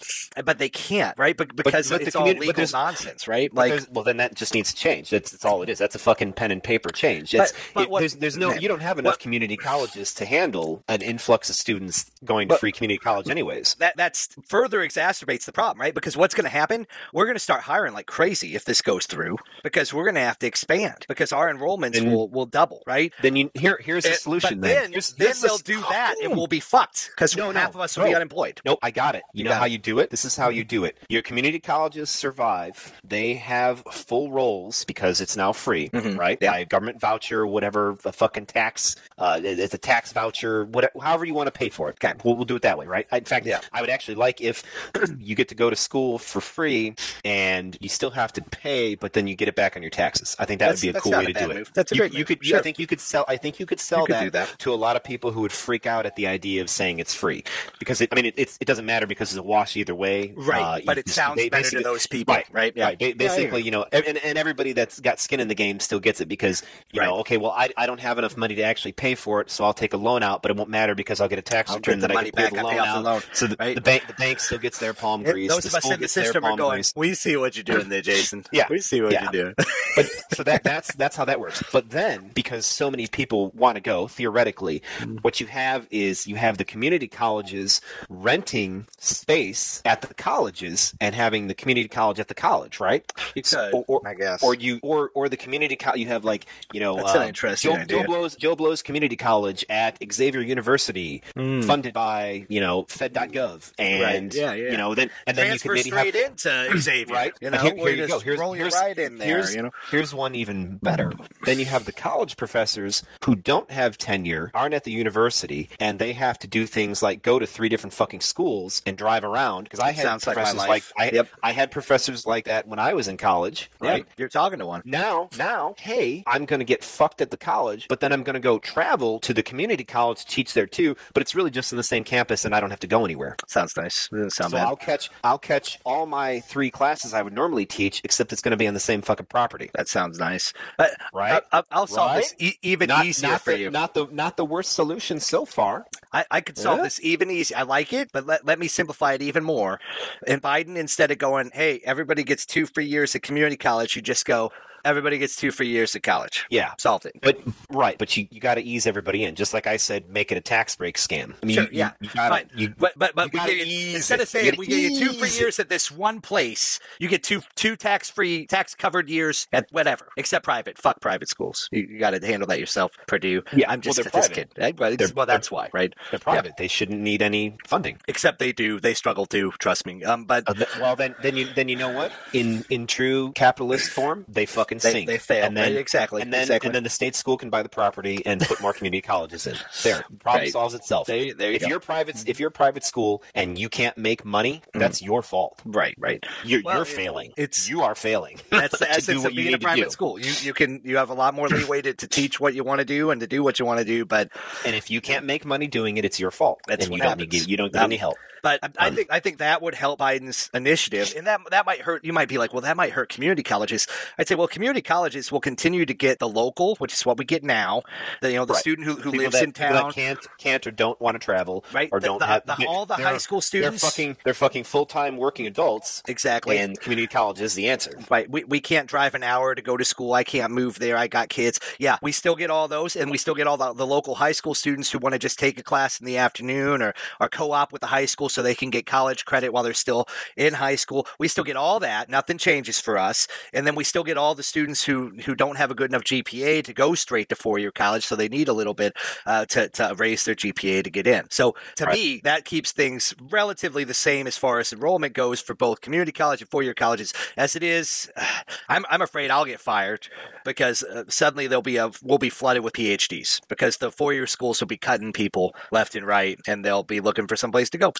but they can't, right? But because but the it's all but legal nonsense, right? Like well, then that just needs to change. That's, that's all it is. That's a fucking pen and paper change. It's, but it- what- there's, there's no, you don't have enough community colleges to handle an influx of students going to But- free community college, anyways. that that's further exacerbates the problem, right? Because what's going to happen? We're going to start hiring like crazy if this goes through, because we're going to have to expand because our enrollments And- will will double, right? Then you here here's the solution. but then then, Here's- then here's they'll do that, and we'll be fucked because No, no, half of us will be unemployed. Nope, I got it. You, You know how it. you do it? This is how you do it. Your community colleges survive. They have full rolls because it's now free, Mhm. right? Yeah. By a government voucher, whatever, a fucking tax, uh, it's a tax voucher, whatever, however you want to pay for it. Okay, we'll, we'll do it that way, right? In fact, Yeah. I would actually like if you get to go to school for free and you still have to pay, but then you get it back on your taxes. I think that That's- would be a cool way to do it. That's a great You move. could, Sure. I think you could sell. I think you could sell You that, that. to a lot of people who would freak out at the idea of saying it's free because it, I mean it, it doesn't matter because it's a wash either way, Right, Uh, but it just- sounds they- better to those people, right? right? Yeah. right. Ba- Basically, you know, and, and everybody that's got skin in the game still gets it because you know, okay, well, I, I don't have enough money to actually pay for it, so I'll take a loan out, but it won't matter because I'll get a tax I'll return that I can pay back, the loan pay off the out. loan, So the, right? the bank the bank still gets their palm grease. those of us in the system are going. We see what you're doing there, Jason. Yeah. we see what you're doing. but so that that's that's how that works. But then because so many people want to go, theoretically, Mm-hmm. what you have is you have the community colleges renting space at the colleges and having the community college at the college, right? You So- could, or, I guess. or you or or the community co- you have like you know That's an uh, interesting Joe, idea. Joe Blow's Joe Blow's Community College at Xavier University, Mm. funded by you know Fed.gov, and Yeah, yeah. you know then and then you transfer could maybe have straight into Xavier, right? You And know, here, here you go. Here's, roll here's, right in there. here's, You know, here's one even better. then you have the college professors who don't have tenure, aren't at the university, and they have to do things like go to three different fucking schools and drive around. Because I had Sounds like my professors. I, Yep. I had professors like that when I was in college, right? Yeah, you're talking to one. Now, now, hey, I'm going to get fucked at the college, but then I'm going to go travel to the community college to teach there too. But it's really just in the same campus, and I don't have to go anywhere. Sounds nice. Doesn't sound So bad. I'll catch, I'll catch all my three classes I would normally teach, except it's going to be on the same fucking property. That sounds nice. But Right? I, will solve Right? this e- even not, easier not for the, you. Not the, not the worst solution so far. I, I could solve Yeah. this even easy. I like it, but let, let me simplify it even more. And Biden, instead of going, hey, everybody gets two free years at community college, you just go, everybody gets two free years at college. Yeah. Solved it. But right, but you, you got to ease everybody in, just like I said, make it a tax break scam. I mean, Sure, you, yeah. you, gotta, you, But but but you we you, instead it. of saying we get you two free years at this one place, you get two two tax free tax covered years at whatever, except private. Fuck private schools. You, got to handle that yourself, Purdue. Yeah, I'm just they're this kid. right? Well, that's why, right? they're private. They shouldn't need any funding. Except they do. They struggle too. Trust me. Um, but Uh, well, then, then you then you know what? In in true capitalist form, they fucking fucking They, sink. they fail. And then, exactly. and then, exactly. and then the state school can buy the property and put more community colleges in. There, problem Right. solves itself. There you- there you if go. you're private, if you're a private school and you can't make money, mm-hmm. that's your fault. right, right. You're, Well, you're it- failing. it's- you are failing. That's the to essence do of what you being a need to private do. school. You you can you have a lot more leeway to, to teach what you want to do and to do what you want to do, but And if you can't make money doing it, it's your fault. That's and what you don't happens. need you don't get any help. But I, I um, think I think that would help Biden's initiative, and that that might hurt. You might be like, well, that might hurt community colleges. I'd say, well, community colleges will continue to get the local, which is what we get now. The, you know, the Right. student who, who lives that, in town, can't can't or don't want to travel, right? Or The- don't the- have the- all the high school students. They're fucking they're fucking full time working adults, exactly. and community college is the answer. Right. We, we can't drive an hour to go to school. I can't move there. I got kids. Yeah, we still get all those, and we still get all the, the local high school students who want to just take a class in the afternoon or, or co op with the high school so they can get college credit while they're still in high school. We still get all that. Nothing changes for us. And then we still get all the students who, who don't have a good enough GPA to go straight to four year college, so they need a little bit uh, to, to raise their GPA to get in. So to Right. me, that keeps things relatively the same as far as enrollment goes for both community college and four year colleges as it is. I'm, I'm afraid I'll get fired because uh, suddenly there'll be a we'll be flooded with PhDs because the four year schools will be cutting people left and right and they'll be looking for some place to go.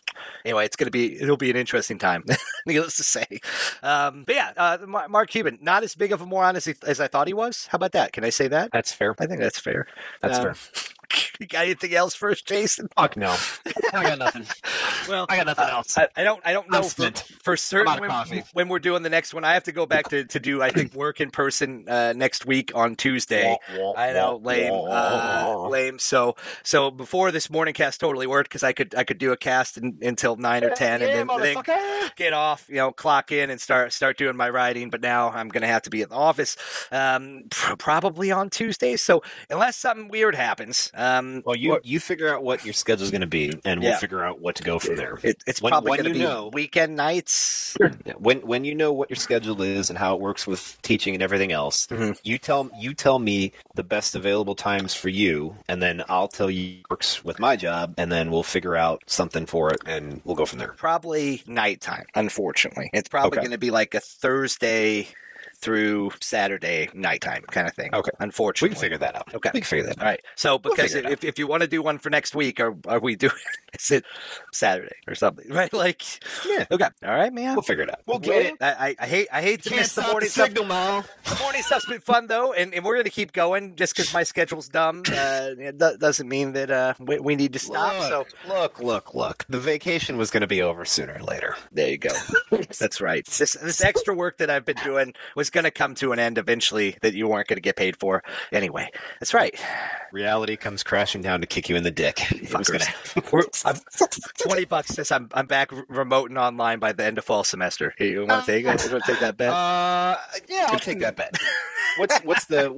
Anyway, it's gonna be it'll be an interesting time, needless to say. Um, but yeah, uh, Mark Cuban, not as big of a moron as, he, as I thought he was. How about that? Can I say that? That's fair. I think that's fair. That's Um, fair. You got anything else first, Jason? Fuck no. I got nothing. Well, I got nothing uh, else. I, I don't. I don't know for, for certain when, when we're doing the next one. I have to go back to, to do. I think work in person uh, next week on Tuesday. I know, lame, uh, lame. So, so before this morning cast totally worked because I could I could do a cast in, until nine or ten, Yeah, and then, then get off, you know, clock in and start start doing my writing. But now I'm going to have to be at the office, um, pr- probably on Tuesday. So unless something weird happens, um, Well, you you figure out what your schedule is going to be, and we'll Yeah. figure out what to go from there. it, it's When- probably going to you be know- weekend nights. Yeah, When when you know what your schedule is and how it works with teaching and everything else, Mhm. you tell you tell me the best available times for you, and then I'll tell you what works with my job, and then we'll figure out something for it, and we'll go from there. Probably nighttime, unfortunately. It's probably Okay. going to be like a Thursday through Saturday nighttime kind of thing. Okay. Unfortunately. We can figure that out. Okay. we can figure that out. right. So because figure it if, if you want to do one for next week, are are we doing is it Saturday or something? Right? Like Yeah, Okay. All right, man. we'll figure it out. We'll Well, it. I, I hate I hate to miss the morning stuff. Mal. The morning stuff's been fun though, and, and we're gonna keep going just because my schedule's dumb. Uh, it do- doesn't mean that uh, we, we need to stop. So Look, look, look, look. The vacation was going to be over sooner or later. there you go. That's right. This this extra work that I've been doing was gonna come to an end eventually that you weren't gonna get paid for. Anyway, that's right. Reality comes crashing down to kick you in the dick. Fuckers. gonna- I'm, Twenty bucks says I'm I'm back remote and online by the end of fall semester. Hey, you want to take? You want to take that bet? Uh, yeah, I'll take that bet. What's what's the